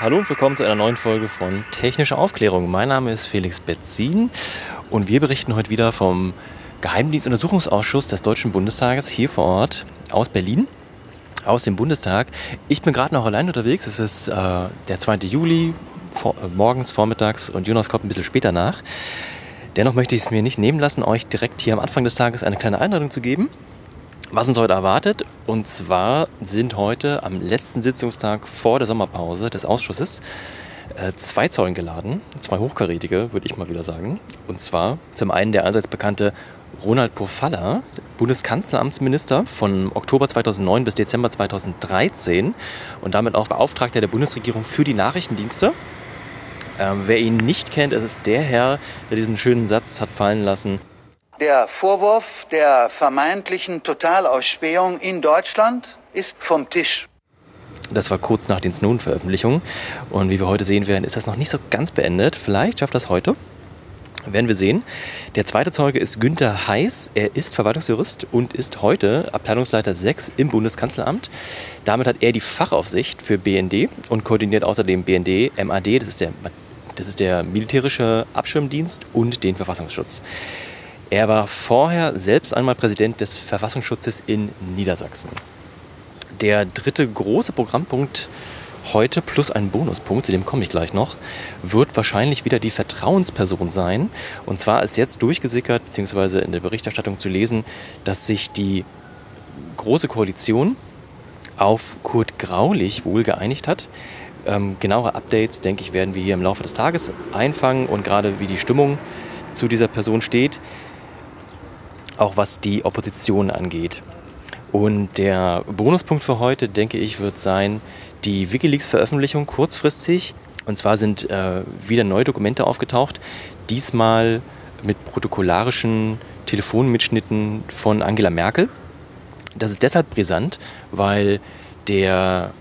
Hallo und willkommen zu einer neuen Folge von Technische Aufklärung. Mein Name ist Felix Betzin und wir berichten heute wieder vom Geheimdienstuntersuchungsausschuss des Deutschen Bundestages hier vor Ort aus Berlin, aus dem Bundestag. Ich bin gerade noch allein unterwegs. Es ist äh, der 2. Juli, vor, äh, morgens, vormittags und Jonas kommt ein bisschen später nach. Dennoch möchte ich es mir nicht nehmen lassen, euch direkt hier am Anfang des Tages eine kleine Einladung zu geben was uns heute erwartet. Und zwar sind heute am letzten Sitzungstag vor der Sommerpause des Ausschusses äh, zwei Zeugen geladen, zwei hochkarätige, würde ich mal wieder sagen. Und zwar zum einen der allseits bekannte Ronald Pofalla, Bundeskanzleramtsminister von Oktober 2009 bis Dezember 2013 und damit auch Beauftragter der Bundesregierung für die Nachrichtendienste. Ähm, wer ihn nicht kennt, es ist der Herr, der diesen schönen Satz hat fallen lassen. Der Vorwurf der vermeintlichen Totalausspähung in Deutschland ist vom Tisch. Das war kurz nach den Snowden-Veröffentlichungen. Und wie wir heute sehen werden, ist das noch nicht so ganz beendet. Vielleicht schafft das heute. Werden wir sehen. Der zweite Zeuge ist Günther Heiß. Er ist Verwaltungsjurist und ist heute Abteilungsleiter 6 im Bundeskanzleramt. Damit hat er die Fachaufsicht für BND und koordiniert außerdem BND, MAD, das ist der, das ist der militärische Abschirmdienst und den Verfassungsschutz. Er war vorher selbst einmal Präsident des Verfassungsschutzes in Niedersachsen. Der dritte große Programmpunkt heute plus ein Bonuspunkt, zu dem komme ich gleich noch, wird wahrscheinlich wieder die Vertrauensperson sein. Und zwar ist jetzt durchgesickert, beziehungsweise in der Berichterstattung zu lesen, dass sich die Große Koalition auf Kurt Graulich wohl geeinigt hat. Ähm, genauere Updates, denke ich, werden wir hier im Laufe des Tages einfangen und gerade wie die Stimmung zu dieser Person steht auch was die Opposition angeht. Und der Bonuspunkt für heute, denke ich, wird sein, die Wikileaks-Veröffentlichung kurzfristig. Und zwar sind äh, wieder neue Dokumente aufgetaucht, diesmal mit protokollarischen Telefonmitschnitten von Angela Merkel. Das ist deshalb brisant, weil der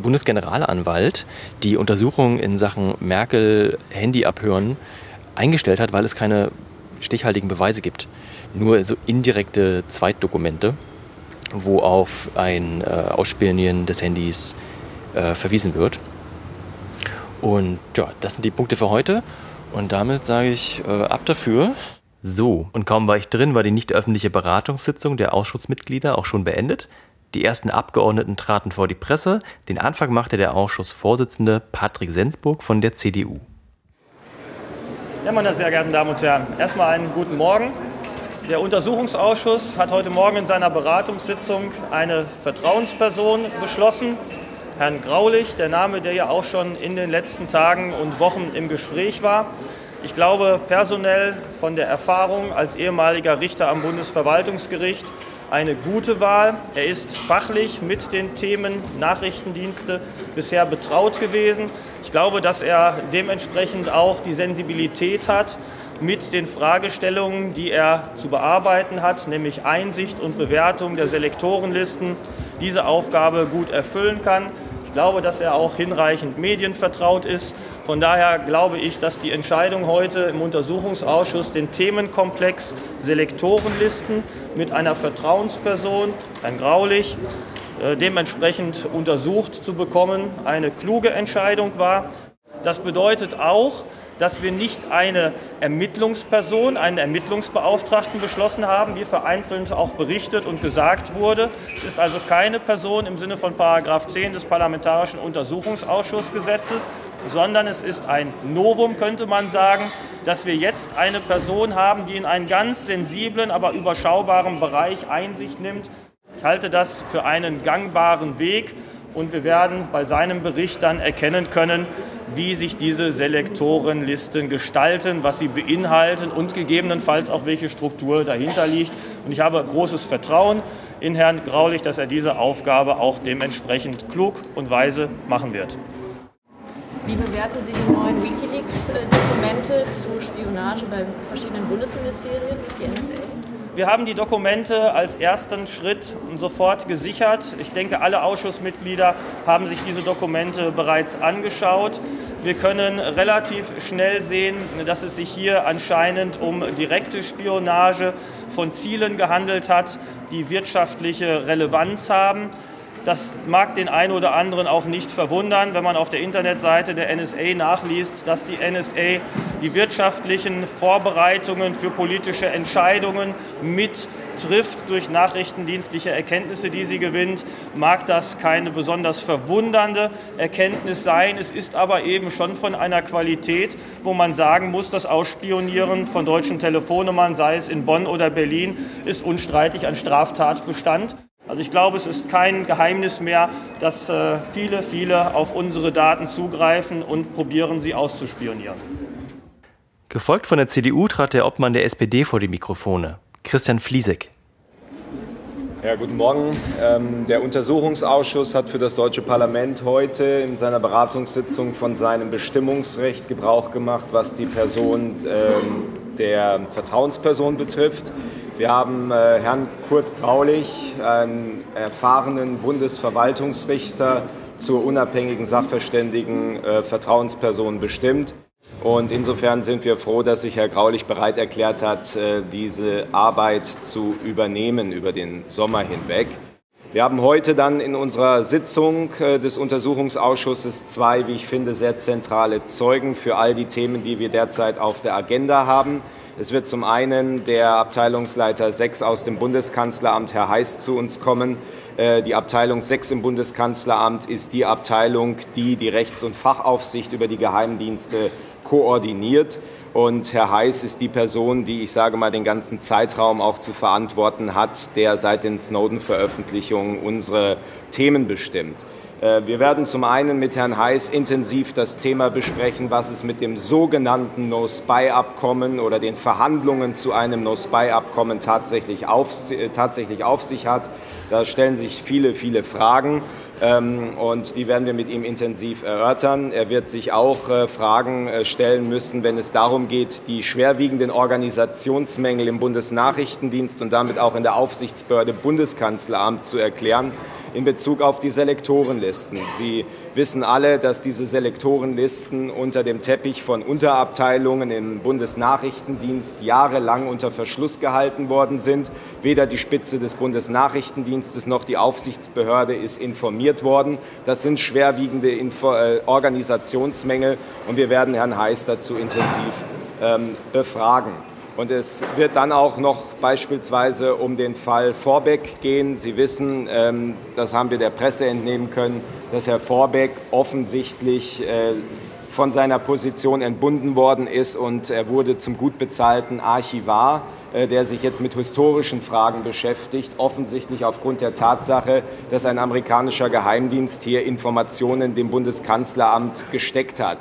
Bundesgeneralanwalt die Untersuchung in Sachen Merkel-Handy-Abhören eingestellt hat, weil es keine stichhaltigen Beweise gibt. Nur so indirekte Zweitdokumente, wo auf ein äh, Ausspionieren des Handys äh, verwiesen wird. Und ja, das sind die Punkte für heute. Und damit sage ich äh, ab dafür. So, und kaum war ich drin, war die nicht öffentliche Beratungssitzung der Ausschussmitglieder auch schon beendet. Die ersten Abgeordneten traten vor die Presse. Den Anfang machte der Ausschussvorsitzende Patrick Sensburg von der CDU. Ja, meine sehr geehrten Damen und Herren, erstmal einen guten Morgen. Der Untersuchungsausschuss hat heute Morgen in seiner Beratungssitzung eine Vertrauensperson beschlossen, Herrn Graulich, der Name, der ja auch schon in den letzten Tagen und Wochen im Gespräch war. Ich glaube, personell von der Erfahrung als ehemaliger Richter am Bundesverwaltungsgericht eine gute Wahl. Er ist fachlich mit den Themen Nachrichtendienste bisher betraut gewesen. Ich glaube, dass er dementsprechend auch die Sensibilität hat, mit den Fragestellungen, die er zu bearbeiten hat, nämlich Einsicht und Bewertung der Selektorenlisten, diese Aufgabe gut erfüllen kann. Ich glaube, dass er auch hinreichend medienvertraut ist. Von daher glaube ich, dass die Entscheidung heute im Untersuchungsausschuss den Themenkomplex Selektorenlisten mit einer Vertrauensperson, Herrn Graulich, äh, dementsprechend untersucht zu bekommen, eine kluge Entscheidung war. Das bedeutet auch, dass wir nicht eine Ermittlungsperson, einen Ermittlungsbeauftragten beschlossen haben, wie vereinzelt auch berichtet und gesagt wurde. Es ist also keine Person im Sinne von Paragraph 10 des Parlamentarischen Untersuchungsausschussgesetzes, sondern es ist ein Novum, könnte man sagen, dass wir jetzt eine Person haben, die in einen ganz sensiblen, aber überschaubaren Bereich Einsicht nimmt ich halte das für einen gangbaren Weg und wir werden bei seinem Bericht dann erkennen können, wie sich diese Selektorenlisten gestalten, was sie beinhalten und gegebenenfalls auch welche Struktur dahinter liegt. Und ich habe großes Vertrauen in Herrn Graulich, dass er diese Aufgabe auch dementsprechend klug und weise machen wird. Wie bewerten Sie die neuen Wikileaks-Dokumente zu Spionage bei verschiedenen Bundesministerien, die NSA? Wir haben die Dokumente als ersten Schritt sofort gesichert. Ich denke, alle Ausschussmitglieder haben sich diese Dokumente bereits angeschaut. Wir können relativ schnell sehen, dass es sich hier anscheinend um direkte Spionage von Zielen gehandelt hat, die wirtschaftliche Relevanz haben. Das mag den einen oder anderen auch nicht verwundern, wenn man auf der Internetseite der NSA nachliest, dass die NSA die wirtschaftlichen Vorbereitungen für politische Entscheidungen mit trifft durch nachrichtendienstliche Erkenntnisse, die sie gewinnt, mag das keine besonders verwundernde Erkenntnis sein. Es ist aber eben schon von einer Qualität, wo man sagen muss, das Ausspionieren von deutschen Telefonnummern, sei es in Bonn oder Berlin, ist unstreitig ein Straftatbestand. Also ich glaube, es ist kein Geheimnis mehr, dass äh, viele, viele auf unsere Daten zugreifen und probieren, sie auszuspionieren. Gefolgt von der CDU trat der Obmann der SPD vor die Mikrofone, Christian Fliesek. Ja, guten Morgen. Ähm, der Untersuchungsausschuss hat für das Deutsche Parlament heute in seiner Beratungssitzung von seinem Bestimmungsrecht Gebrauch gemacht, was die Person ähm, der Vertrauensperson betrifft. Wir haben äh, Herrn Kurt Graulich, einen erfahrenen Bundesverwaltungsrichter, zur unabhängigen Sachverständigen äh, Vertrauensperson bestimmt. Und insofern sind wir froh, dass sich Herr Graulich bereit erklärt hat, äh, diese Arbeit zu übernehmen über den Sommer hinweg. Wir haben heute dann in unserer Sitzung äh, des Untersuchungsausschusses zwei, wie ich finde, sehr zentrale Zeugen für all die Themen, die wir derzeit auf der Agenda haben. Es wird zum einen der Abteilungsleiter 6 aus dem Bundeskanzleramt, Herr Heiß, zu uns kommen. Äh, die Abteilung 6 im Bundeskanzleramt ist die Abteilung, die die Rechts- und Fachaufsicht über die Geheimdienste koordiniert. Und Herr Heiß ist die Person, die, ich sage mal, den ganzen Zeitraum auch zu verantworten hat, der seit den Snowden-Veröffentlichungen unsere Themen bestimmt. Äh, wir werden zum einen mit Herrn Heiß intensiv das Thema besprechen, was es mit dem sogenannten No-Spy-Abkommen oder den Verhandlungen zu einem No-Spy-Abkommen tatsächlich auf, äh, tatsächlich auf sich hat. Da stellen sich viele, viele Fragen und die werden wir mit ihm intensiv erörtern. Er wird sich auch äh, Fragen stellen müssen, wenn es darum geht, die schwerwiegenden Organisationsmängel im Bundesnachrichtendienst und damit auch in der Aufsichtsbehörde Bundeskanzleramt zu erklären in Bezug auf die Selektorenlisten. Sie wissen alle, dass diese Selektorenlisten unter dem Teppich von Unterabteilungen im Bundesnachrichtendienst jahrelang unter Verschluss gehalten worden sind. Weder die Spitze des Bundesnachrichtendienstes noch die Aufsichtsbehörde ist informiert worden. Das sind schwerwiegende Info äh, Organisationsmängel und wir werden Herrn Heiß dazu intensiv ähm, befragen. Und es wird dann auch noch beispielsweise um den Fall Vorbeck gehen. Sie wissen, ähm, das haben wir der Presse entnehmen können, dass Herr Vorbeck offensichtlich äh, von seiner Position entbunden worden ist und er wurde zum gut bezahlten Archivar, äh, der sich jetzt mit historischen Fragen beschäftigt, offensichtlich aufgrund der Tatsache, dass ein amerikanischer Geheimdienst hier Informationen dem Bundeskanzleramt gesteckt hat.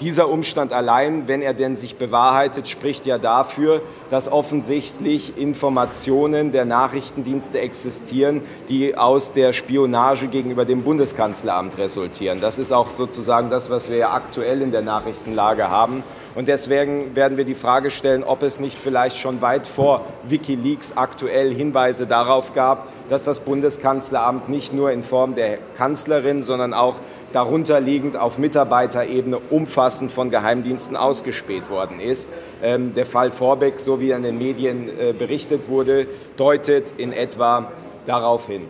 Dieser Umstand allein, wenn er denn sich bewahrheitet, spricht ja dafür, dass offensichtlich Informationen der Nachrichtendienste existieren, die aus der Spionage gegenüber dem Bundeskanzleramt resultieren. Das ist auch sozusagen das, was wir ja aktuell in der Nachrichtenlage haben. Und deswegen werden wir die Frage stellen, ob es nicht vielleicht schon weit vor Wikileaks aktuell Hinweise darauf gab, dass das Bundeskanzleramt nicht nur in Form der Kanzlerin, sondern auch darunter liegend auf Mitarbeiterebene umfassend von Geheimdiensten ausgespäht worden ist. Ähm, der Fall Vorbeck, so wie er in den Medien äh, berichtet wurde, deutet in etwa darauf hin.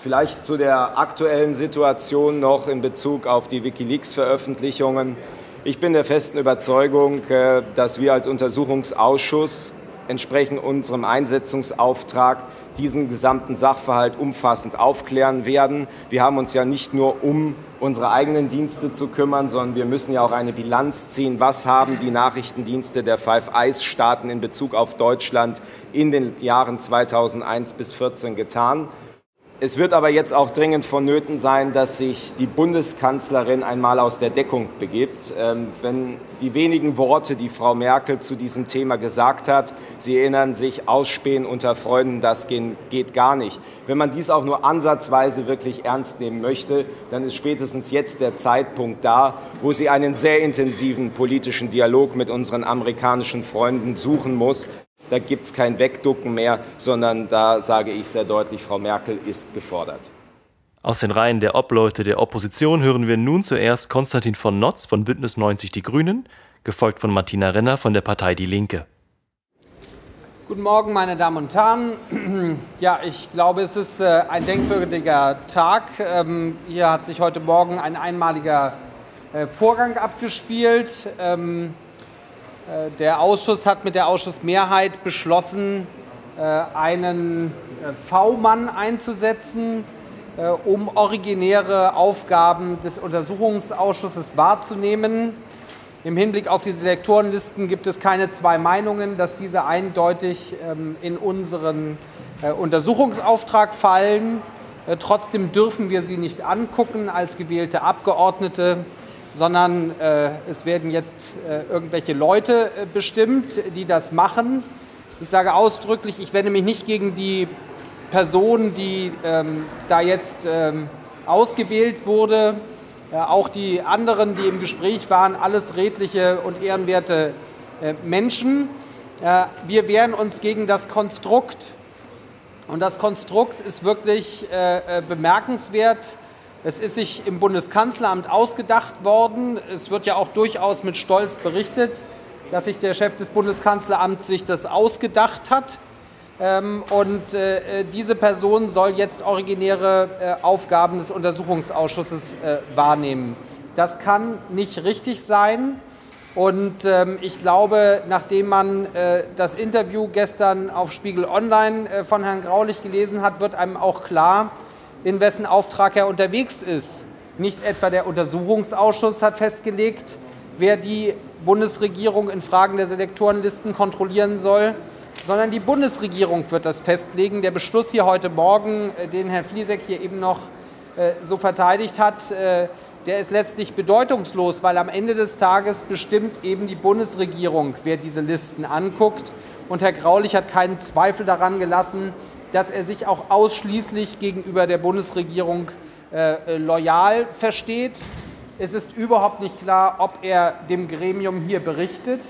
Vielleicht zu der aktuellen Situation noch in Bezug auf die Wikileaks-Veröffentlichungen. Ich bin der festen Überzeugung, äh, dass wir als Untersuchungsausschuss entsprechend unserem Einsetzungsauftrag diesen gesamten Sachverhalt umfassend aufklären werden. Wir haben uns ja nicht nur um unsere eigenen Dienste zu kümmern, sondern wir müssen ja auch eine Bilanz ziehen. Was haben die Nachrichtendienste der Five Eyes Staaten in Bezug auf Deutschland in den Jahren 2001 bis 2014 getan? Es wird aber jetzt auch dringend vonnöten sein, dass sich die Bundeskanzlerin einmal aus der Deckung begibt. Ähm, wenn die wenigen Worte, die Frau Merkel zu diesem Thema gesagt hat, Sie erinnern sich, Ausspähen unter Freunden, das geht gar nicht. Wenn man dies auch nur ansatzweise wirklich ernst nehmen möchte, dann ist spätestens jetzt der Zeitpunkt da, wo sie einen sehr intensiven politischen Dialog mit unseren amerikanischen Freunden suchen muss Da gibt es kein Wegducken mehr, sondern da sage ich sehr deutlich, Frau Merkel ist gefordert. Aus den Reihen der Obleute der Opposition hören wir nun zuerst Konstantin von Notz von Bündnis 90 Die Grünen, gefolgt von Martina Renner von der Partei Die Linke. Guten Morgen, meine Damen und Herren. Ja, ich glaube, es ist äh, ein denkwürdiger Tag. Ähm, hier hat sich heute Morgen ein einmaliger äh, Vorgang abgespielt. Äh, der Ausschuss hat mit der Ausschussmehrheit beschlossen, einen V-Mann einzusetzen, um originäre Aufgaben des Untersuchungsausschusses wahrzunehmen. Im Hinblick auf die Selektorenlisten gibt es keine zwei Meinungen, dass diese eindeutig ähm, in unseren äh, Untersuchungsauftrag fallen. Äh, trotzdem dürfen wir sie nicht angucken als gewählte Abgeordnete, sondern äh, es werden jetzt irgendwelche Leute bestimmt, die das machen. Ich sage ausdrücklich, ich wende mich nicht gegen die Person, die ähm, da jetzt ähm, ausgewählt wurde auch die anderen, die im Gespräch waren, alles redliche und ehrenwerte äh, Menschen. Wir wehren uns gegen das Konstrukt. Und das Konstrukt ist wirklich äh, äh, bemerkenswert. Es ist sich im Bundeskanzleramt ausgedacht worden. Es wird ja auch durchaus mit Stolz berichtet, dass sich der Chef des Bundeskanzleramts sich das ausgedacht hat. Ähm, und äh, diese Person soll jetzt originäre äh, Aufgaben des Untersuchungsausschusses äh, wahrnehmen. Das kann nicht richtig sein. Und ähm, ich glaube, nachdem man das Interview gestern auf Spiegel Online von Herrn Graulich gelesen hat, wird einem auch klar, in wessen Auftrag er unterwegs ist. Nicht etwa der Untersuchungsausschuss hat festgelegt, wer die Bundesregierung in Fragen der Selektorenlisten kontrollieren soll, sondern die Bundesregierung wird das festlegen. Der Beschluss hier heute Morgen, äh, den Herr Fliesek hier eben noch äh, so verteidigt hat, äh, der ist letztlich bedeutungslos, weil am Ende des Tages bestimmt eben die Bundesregierung, wer diese Listen anguckt. Und Herr Graulich hat keinen Zweifel daran gelassen, dass er sich auch ausschließlich gegenüber der Bundesregierung loyal versteht. Es ist überhaupt nicht klar, ob er dem Gremium hier berichtet.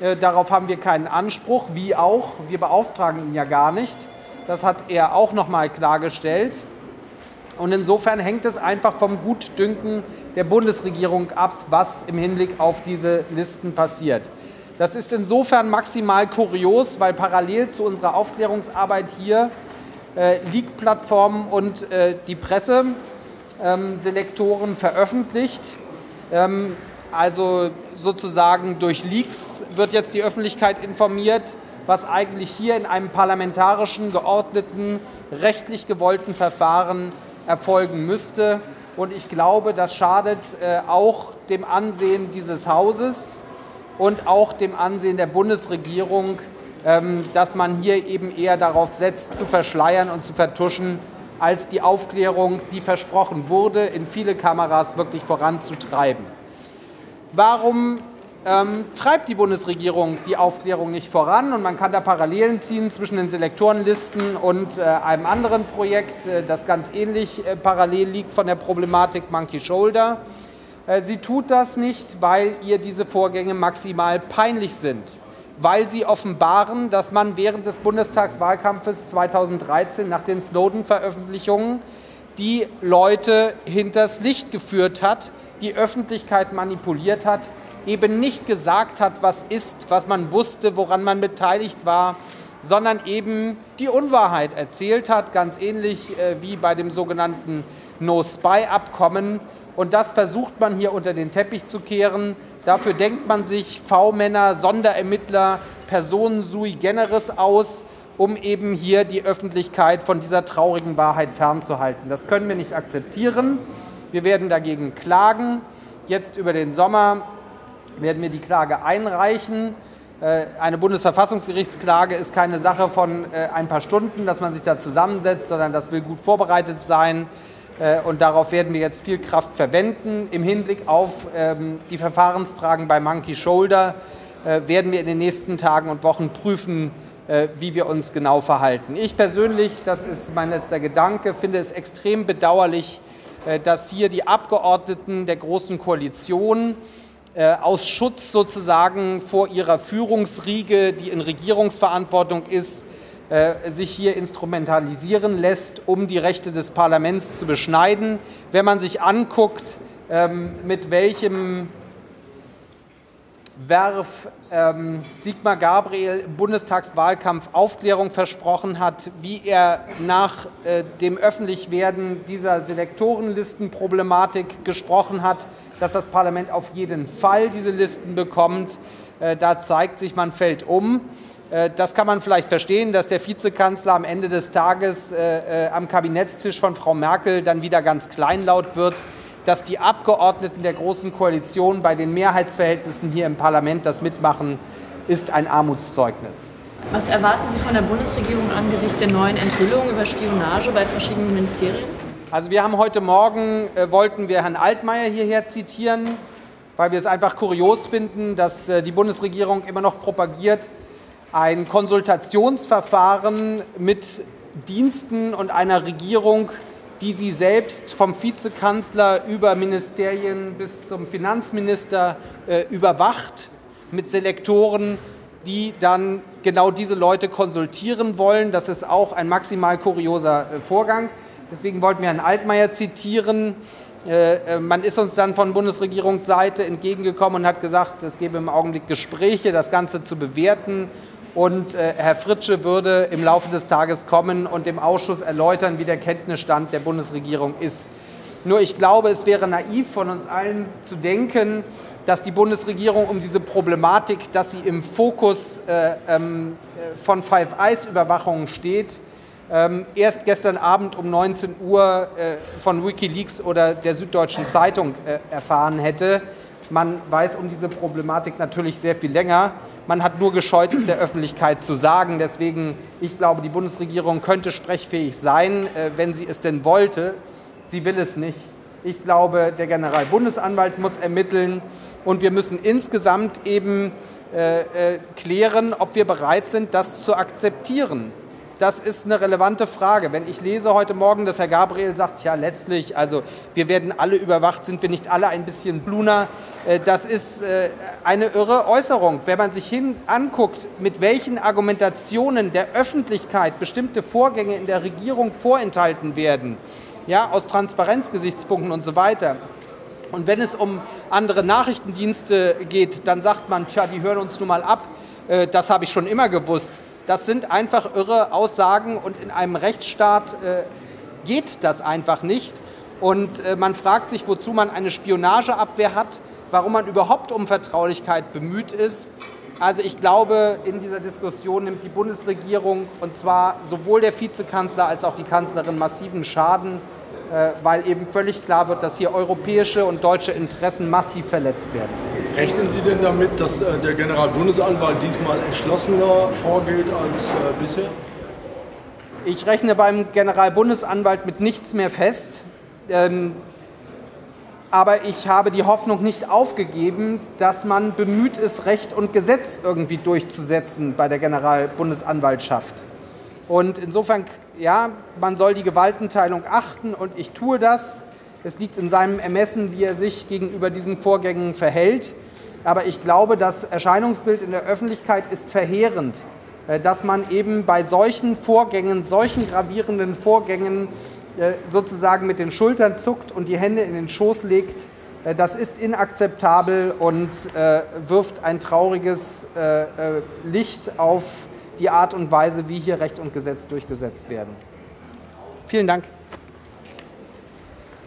Äh, darauf haben wir keinen Anspruch, wie auch. Wir beauftragen ihn ja gar nicht. Das hat er auch noch mal klargestellt. Und insofern hängt es einfach vom Gutdünken der Bundesregierung ab, was im Hinblick auf diese Listen passiert. Das ist insofern maximal kurios, weil parallel zu unserer Aufklärungsarbeit hier äh, Leak-Plattformen und äh, die Presse ähm, veröffentlicht. Ähm, also sozusagen durch Leaks wird jetzt die Öffentlichkeit informiert, was eigentlich hier in einem parlamentarischen, geordneten, rechtlich gewollten Verfahren erfolgen müsste. Und ich glaube, das schadet äh, auch dem Ansehen dieses Hauses und auch dem Ansehen der Bundesregierung, ähm, dass man hier eben eher darauf setzt, zu verschleiern und zu vertuschen, als die Aufklärung, die versprochen wurde, in viele Kameras wirklich voranzutreiben. Warum ähm, treibt die Bundesregierung die Aufklärung nicht voran? Und man kann da Parallelen ziehen zwischen den Selektorenlisten und äh, einem anderen Projekt, äh, das ganz ähnlich äh, parallel liegt von der Problematik Monkey Shoulder. Äh, sie tut das nicht, weil ihr diese Vorgänge maximal peinlich sind, weil sie offenbaren, dass man während des Bundestagswahlkampfes 2013 nach den Snowden-Veröffentlichungen die Leute hinters Licht geführt hat, die Öffentlichkeit manipuliert hat, eben nicht gesagt hat, was ist, was man wusste, woran man beteiligt war, sondern eben die Unwahrheit erzählt hat, ganz ähnlich äh, wie bei dem sogenannten No-Spy-Abkommen. Und das versucht man hier unter den Teppich zu kehren. Dafür denkt man sich V-Männer, Sonderermittler, Personen sui generis aus, um eben hier die Öffentlichkeit von dieser traurigen Wahrheit fernzuhalten. Das können wir nicht akzeptieren. Wir werden dagegen klagen. Jetzt über den Sommer werden wir die Klage einreichen. Äh, eine Bundesverfassungsgerichtsklage ist keine Sache von äh, ein paar Stunden, dass man sich da zusammensetzt, sondern das will gut vorbereitet sein. Äh, und darauf werden wir jetzt viel Kraft verwenden. Im Hinblick auf ähm, die Verfahrensfragen bei Monkey Shoulder werden wir in den nächsten Tagen und Wochen prüfen, wie wir uns genau verhalten. Ich persönlich, das ist mein letzter Gedanke, finde es extrem bedauerlich, äh, dass hier die Abgeordneten der Großen Koalition äh, aus Schutz sozusagen vor ihrer Führungsriege, die in Regierungsverantwortung ist, äh, sich hier instrumentalisieren lässt, um die Rechte des Parlaments zu beschneiden. Wenn man sich anguckt, ähm, mit welchem Werf ähm, Sigmar Gabriel im Bundestagswahlkampf Aufklärung versprochen hat, wie er nach äh, dem Öffentlichwerden dieser Selektorenlistenproblematik gesprochen hat, dass das Parlament auf jeden Fall diese Listen bekommt. Äh, da zeigt sich, man fällt um. Äh, das kann man vielleicht verstehen, dass der Vizekanzler am Ende des Tages äh, äh, am Kabinettstisch von Frau Merkel dann wieder ganz kleinlaut wird dass die Abgeordneten der Großen Koalition bei den Mehrheitsverhältnissen hier im Parlament das mitmachen, ist ein Armutszeugnis. Was erwarten Sie von der Bundesregierung angesichts der neuen Enthüllungen über Spionage bei verschiedenen Ministerien? Also wir haben heute Morgen, äh, wollten wir Herrn Altmaier hierher zitieren, weil wir es einfach kurios finden, dass äh, die Bundesregierung immer noch propagiert, ein Konsultationsverfahren mit Diensten und einer Regierung die sie selbst vom Vizekanzler über Ministerien bis zum Finanzminister äh, überwacht mit Selektoren, die dann genau diese Leute konsultieren wollen. Das ist auch ein maximal kurioser äh, Vorgang. Deswegen wollten wir Herrn Altmaier zitieren. Äh, äh, man ist uns dann von Bundesregierungsseite entgegengekommen und hat gesagt, es gebe im Augenblick Gespräche, das Ganze zu bewerten und äh, Herr Fritsche würde im Laufe des Tages kommen und dem Ausschuss erläutern, wie der Kenntnisstand der Bundesregierung ist. Nur ich glaube, es wäre naiv von uns allen zu denken, dass die Bundesregierung um diese Problematik, dass sie im Fokus äh, ähm, von Five Eyes Überwachung steht, ähm, erst gestern Abend um 19 Uhr äh, von Wikileaks oder der Süddeutschen Zeitung äh, erfahren hätte. Man weiß um diese Problematik natürlich sehr viel länger. Man hat nur gescheut, es der Öffentlichkeit zu sagen. Deswegen, ich glaube, die Bundesregierung könnte sprechfähig sein, äh, wenn sie es denn wollte. Sie will es nicht. Ich glaube, der Generalbundesanwalt muss ermitteln und wir müssen insgesamt eben äh, äh, klären, ob wir bereit sind, das zu akzeptieren das ist eine relevante Frage. Wenn ich lese heute Morgen, dass Herr Gabriel sagt, ja letztlich, also wir werden alle überwacht, sind wir nicht alle ein bisschen bluner, äh, das ist äh, eine irre Äußerung. Wenn man sich hin anguckt, mit welchen Argumentationen der Öffentlichkeit bestimmte Vorgänge in der Regierung vorenthalten werden, ja, aus Transparenzgesichtspunkten und so weiter. Und wenn es um andere Nachrichtendienste geht, dann sagt man, tja, die hören uns nun mal ab. Äh, das habe ich schon immer gewusst. Das sind einfach irre Aussagen und in einem Rechtsstaat äh, geht das einfach nicht. Und äh, man fragt sich, wozu man eine Spionageabwehr hat, warum man überhaupt um Vertraulichkeit bemüht ist. Also ich glaube, in dieser Diskussion nimmt die Bundesregierung und zwar sowohl der Vizekanzler als auch die Kanzlerin massiven Schaden, weil eben völlig klar wird, dass hier europäische und deutsche Interessen massiv verletzt werden. Rechnen Sie denn damit, dass äh, der Generalbundesanwalt diesmal entschlossener vorgeht als äh, bisher? Ich rechne beim Generalbundesanwalt mit nichts mehr fest. Ähm, aber ich habe die Hoffnung nicht aufgegeben, dass man bemüht ist, Recht und Gesetz irgendwie durchzusetzen bei der Generalbundesanwaltschaft. Und insofern, ja, man soll die Gewaltenteilung achten und ich tue das. Es liegt in seinem Ermessen, wie er sich gegenüber diesen Vorgängen verhält. Aber ich glaube, das Erscheinungsbild in der Öffentlichkeit ist verheerend, äh, dass man eben bei solchen Vorgängen, solchen gravierenden Vorgängen äh, sozusagen mit den Schultern zuckt und die Hände in den Schoß legt. Äh, das ist inakzeptabel und wirft ein trauriges Licht auf die Art und Weise, wie hier Recht und Gesetz durchgesetzt werden. Vielen Dank.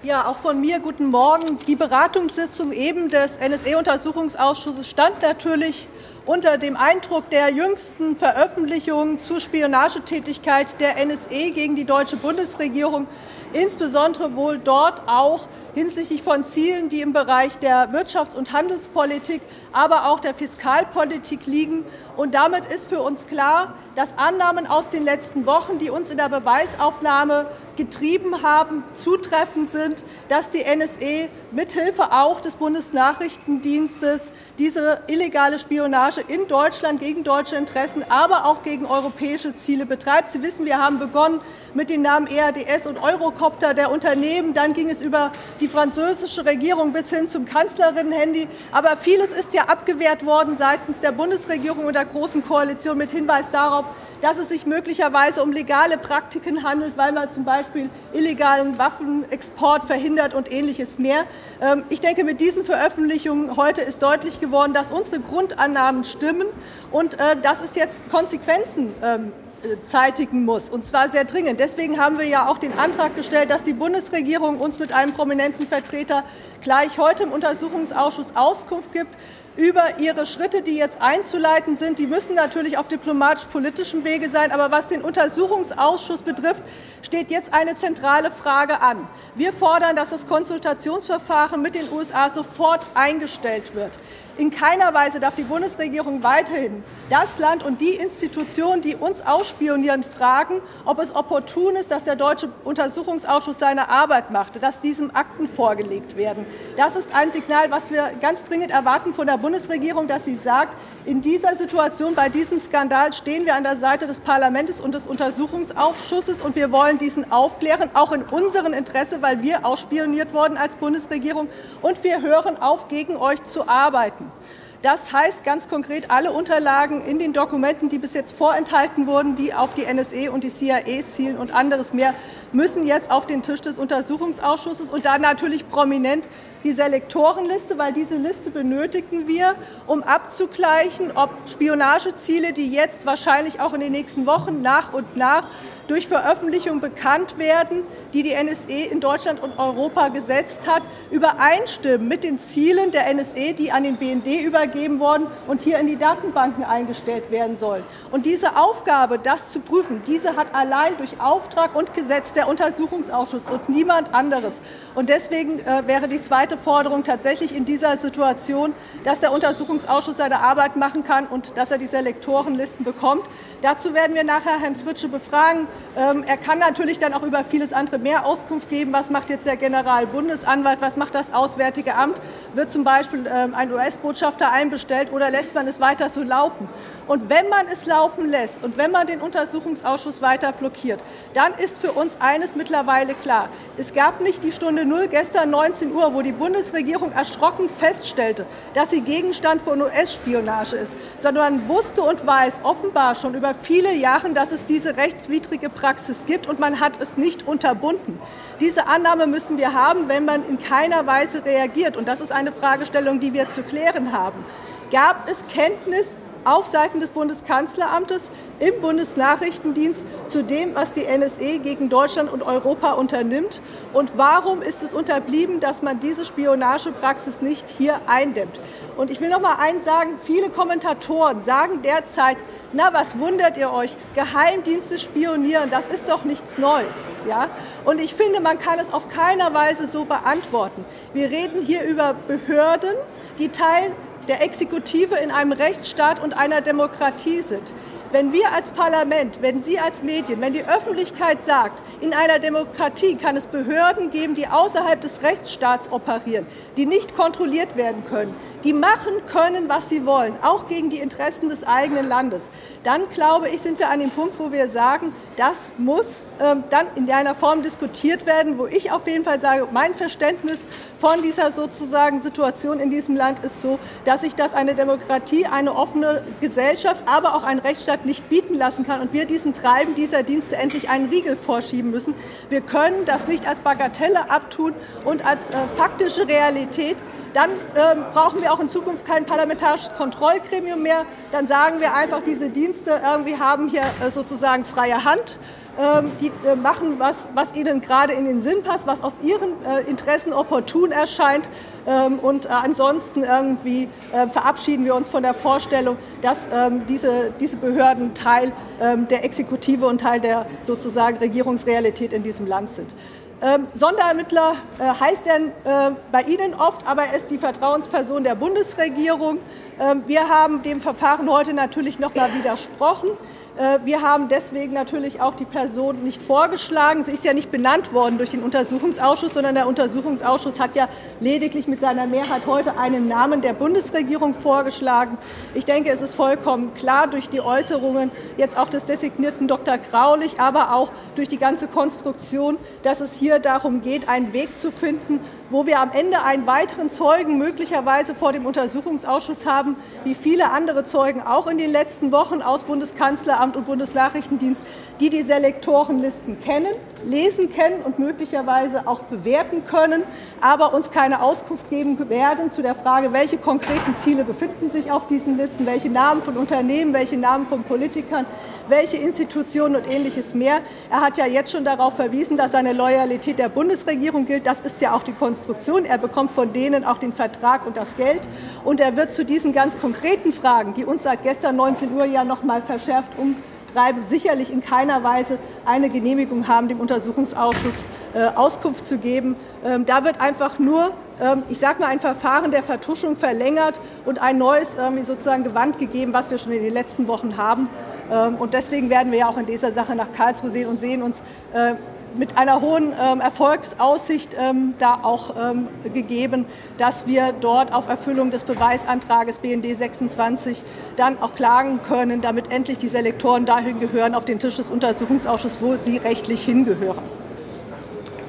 Ja, auch von mir guten Morgen. Die Beratungssitzung eben des NSE-Untersuchungsausschusses stand natürlich unter dem Eindruck der jüngsten Veröffentlichungen zur Spionagetätigkeit der NSE gegen die deutsche Bundesregierung, insbesondere wohl dort auch hinsichtlich von Zielen, die im Bereich der Wirtschafts- und Handelspolitik, aber auch der Fiskalpolitik liegen. Und damit ist für uns klar, dass Annahmen aus den letzten Wochen, die uns in der Beweisaufnahme getrieben haben, zutreffend sind, dass die NSE mithilfe auch des Bundesnachrichtendienstes diese illegale Spionage in Deutschland gegen deutsche Interessen, aber auch gegen europäische Ziele betreibt. Sie wissen, wir haben begonnen mit den Namen EADS und Eurocopter der Unternehmen. Dann ging es über die französische Regierung bis hin zum Kanzlerinnen-Handy. Aber vieles ist ja abgewehrt worden seitens der Bundesregierung und der Großen Koalition mit Hinweis darauf, dass es sich möglicherweise um legale Praktiken handelt, weil man zum Beispiel illegalen Waffenexport verhindert und ähnliches mehr. Ähm, ich denke, mit diesen Veröffentlichungen heute ist deutlich geworden, dass unsere Grundannahmen stimmen und äh, dass es jetzt Konsequenzen ähm, äh, zeitigen muss, und zwar sehr dringend. Deswegen haben wir ja auch den Antrag gestellt, dass die Bundesregierung uns mit einem prominenten Vertreter gleich heute im Untersuchungsausschuss Auskunft gibt über ihre Schritte, die jetzt einzuleiten sind. Die müssen natürlich auf diplomatisch-politischem Wege sein. Aber was den Untersuchungsausschuss betrifft, steht jetzt eine zentrale Frage an. Wir fordern, dass das Konsultationsverfahren mit den USA sofort eingestellt wird. In keiner Weise darf die Bundesregierung weiterhin das Land und die Institutionen, die uns ausspionieren, fragen, ob es opportun ist, dass der Deutsche Untersuchungsausschuss seine Arbeit macht, dass diesem Akten vorgelegt werden. Das ist ein Signal, was wir ganz dringend erwarten von der Bundesregierung, dass sie sagt, in dieser Situation, bei diesem Skandal stehen wir an der Seite des Parlaments und des Untersuchungsausschusses und wir wollen diesen aufklären, auch in unserem Interesse, weil wir ausspioniert wurden als Bundesregierung und wir hören auf, gegen euch zu arbeiten. Das heißt ganz konkret, alle Unterlagen in den Dokumenten, die bis jetzt vorenthalten wurden, die auf die NSE und die CIA zielen und anderes mehr, müssen jetzt auf den Tisch des Untersuchungsausschusses und dann natürlich prominent die Selektorenliste, weil diese Liste benötigen wir, um abzugleichen, ob Spionageziele, die jetzt wahrscheinlich auch in den nächsten Wochen nach und nach durch Veröffentlichung bekannt werden, die die NSE in Deutschland und Europa gesetzt hat, übereinstimmen mit den Zielen der NSE, die an den BND übergeben wurden und hier in die Datenbanken eingestellt werden sollen. Und diese Aufgabe, das zu prüfen, diese hat allein durch Auftrag und Gesetz der Untersuchungsausschuss und niemand anderes. Und deswegen äh, wäre die zweite Forderung tatsächlich in dieser Situation, dass der Untersuchungsausschuss seine Arbeit machen kann und dass er die Selektorenlisten bekommt. Dazu werden wir nachher Herrn Fritsche befragen. Ähm, er kann natürlich dann auch über vieles andere mehr Auskunft geben. Was macht jetzt der Generalbundesanwalt? Was macht das Auswärtige Amt? Wird zum Beispiel ähm, ein US-Botschafter einbestellt oder lässt man es weiter so laufen? Und wenn man es laufen lässt und wenn man den Untersuchungsausschuss weiter blockiert, dann ist für uns eines mittlerweile klar. Es gab nicht die Stunde Null gestern 19 Uhr, wo die Bundesregierung erschrocken feststellte, dass sie Gegenstand von US-Spionage ist, sondern man wusste und weiß offenbar schon über viele Jahre, dass es diese rechtswidrige Praxis gibt und man hat es nicht unterbunden. Diese Annahme müssen wir haben, wenn man in keiner Weise reagiert. Und das ist eine Fragestellung, die wir zu klären haben. Gab es Kenntnis auf Seiten des Bundeskanzleramtes im Bundesnachrichtendienst zu dem, was die NSE gegen Deutschland und Europa unternimmt? Und warum ist es unterblieben, dass man diese Spionagepraxis nicht hier eindämmt? Und ich will noch mal eins sagen, viele Kommentatoren sagen derzeit, na, was wundert ihr euch? Geheimdienste spionieren, das ist doch nichts Neues. Ja? Und ich finde, man kann es auf keiner Weise so beantworten. Wir reden hier über Behörden, die Teil der Exekutive in einem Rechtsstaat und einer Demokratie sind. Wenn wir als Parlament, wenn Sie als Medien, wenn die Öffentlichkeit sagt, in einer Demokratie kann es Behörden geben, die außerhalb des Rechtsstaats operieren, die nicht kontrolliert werden können, die machen können, was sie wollen, auch gegen die Interessen des eigenen Landes, dann glaube ich, sind wir an dem Punkt, wo wir sagen, das muss dann in einer Form diskutiert werden, wo ich auf jeden Fall sage, mein Verständnis von dieser sozusagen Situation in diesem Land ist so, dass sich das eine Demokratie, eine offene Gesellschaft, aber auch ein Rechtsstaat nicht bieten lassen kann und wir diesem Treiben dieser Dienste endlich einen Riegel vorschieben müssen. Wir können das nicht als Bagatelle abtun und als äh, faktische Realität dann ähm, brauchen wir auch in Zukunft kein parlamentarisches Kontrollgremium mehr. Dann sagen wir einfach, diese Dienste irgendwie haben hier äh, sozusagen freie Hand. Ähm, die äh, machen, was, was ihnen gerade in den Sinn passt, was aus ihren äh, Interessen opportun erscheint. Ähm, und äh, ansonsten irgendwie verabschieden wir uns von der Vorstellung, dass ähm, diese, diese Behörden Teil der Exekutive und Teil der sozusagen Regierungsrealität in diesem Land sind. Sonderermittler heißt er bei Ihnen oft, aber er ist die Vertrauensperson der Bundesregierung. Wir haben dem Verfahren heute natürlich noch mal widersprochen. Äh, wir haben deswegen natürlich auch die Person nicht vorgeschlagen. Sie ist ja nicht benannt worden durch den Untersuchungsausschuss, sondern der Untersuchungsausschuss hat ja lediglich mit seiner Mehrheit heute einen Namen der Bundesregierung vorgeschlagen. Ich denke, es ist vollkommen klar durch die Äußerungen jetzt auch des designierten Dr. Graulich, aber auch durch die ganze Konstruktion, dass es hier darum geht, einen Weg zu finden, wo wir am Ende einen weiteren Zeugen möglicherweise vor dem Untersuchungsausschuss haben, wie viele andere Zeugen auch in den letzten Wochen aus Bundeskanzleramt und Bundesnachrichtendienst, die die Selektorenlisten kennen, lesen kennen und möglicherweise auch bewerten können, aber uns keine Auskunft geben werden zu der Frage, welche konkreten Ziele befinden sich auf diesen Listen, welche Namen von Unternehmen, welche Namen von Politikern welche Institutionen und ähnliches mehr. Er hat ja jetzt schon darauf verwiesen, dass seine Loyalität der Bundesregierung gilt. Das ist ja auch die Konstruktion. Er bekommt von denen auch den Vertrag und das Geld. Und er wird zu diesen ganz konkreten Fragen, die uns seit gestern 19 Uhr ja noch mal verschärft umtreiben, sicherlich in keiner Weise eine Genehmigung haben, dem Untersuchungsausschuss äh, Auskunft zu geben. Ähm, da wird einfach nur ähm, ich sage mal, ein Verfahren der Vertuschung verlängert und ein neues ähm, sozusagen Gewand gegeben, was wir schon in den letzten Wochen haben. Und deswegen werden wir ja auch in dieser Sache nach Karlsruhe sehen und sehen uns äh, mit einer hohen ähm, Erfolgsaussicht ähm, da auch ähm, gegeben, dass wir dort auf Erfüllung des Beweisantrages BND 26 dann auch klagen können, damit endlich die Selektoren dahin gehören, auf den Tisch des Untersuchungsausschusses, wo sie rechtlich hingehören.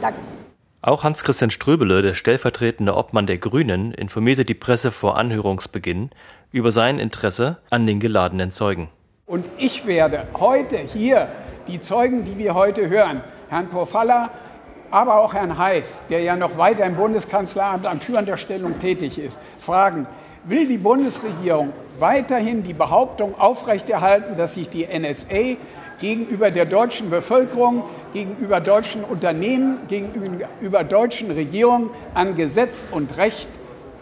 Danke. Auch Hans-Christian Ströbele, der stellvertretende Obmann der Grünen, informierte die Presse vor Anhörungsbeginn über sein Interesse an den geladenen Zeugen. Und ich werde heute hier die Zeugen, die wir heute hören, Herrn Pofalla, aber auch Herrn Heiß, der ja noch weiter im Bundeskanzleramt an führender Stellung tätig ist, fragen, will die Bundesregierung weiterhin die Behauptung aufrechterhalten, dass sich die NSA gegenüber der deutschen Bevölkerung, gegenüber deutschen Unternehmen, gegenüber deutschen Regierungen an Gesetz und Recht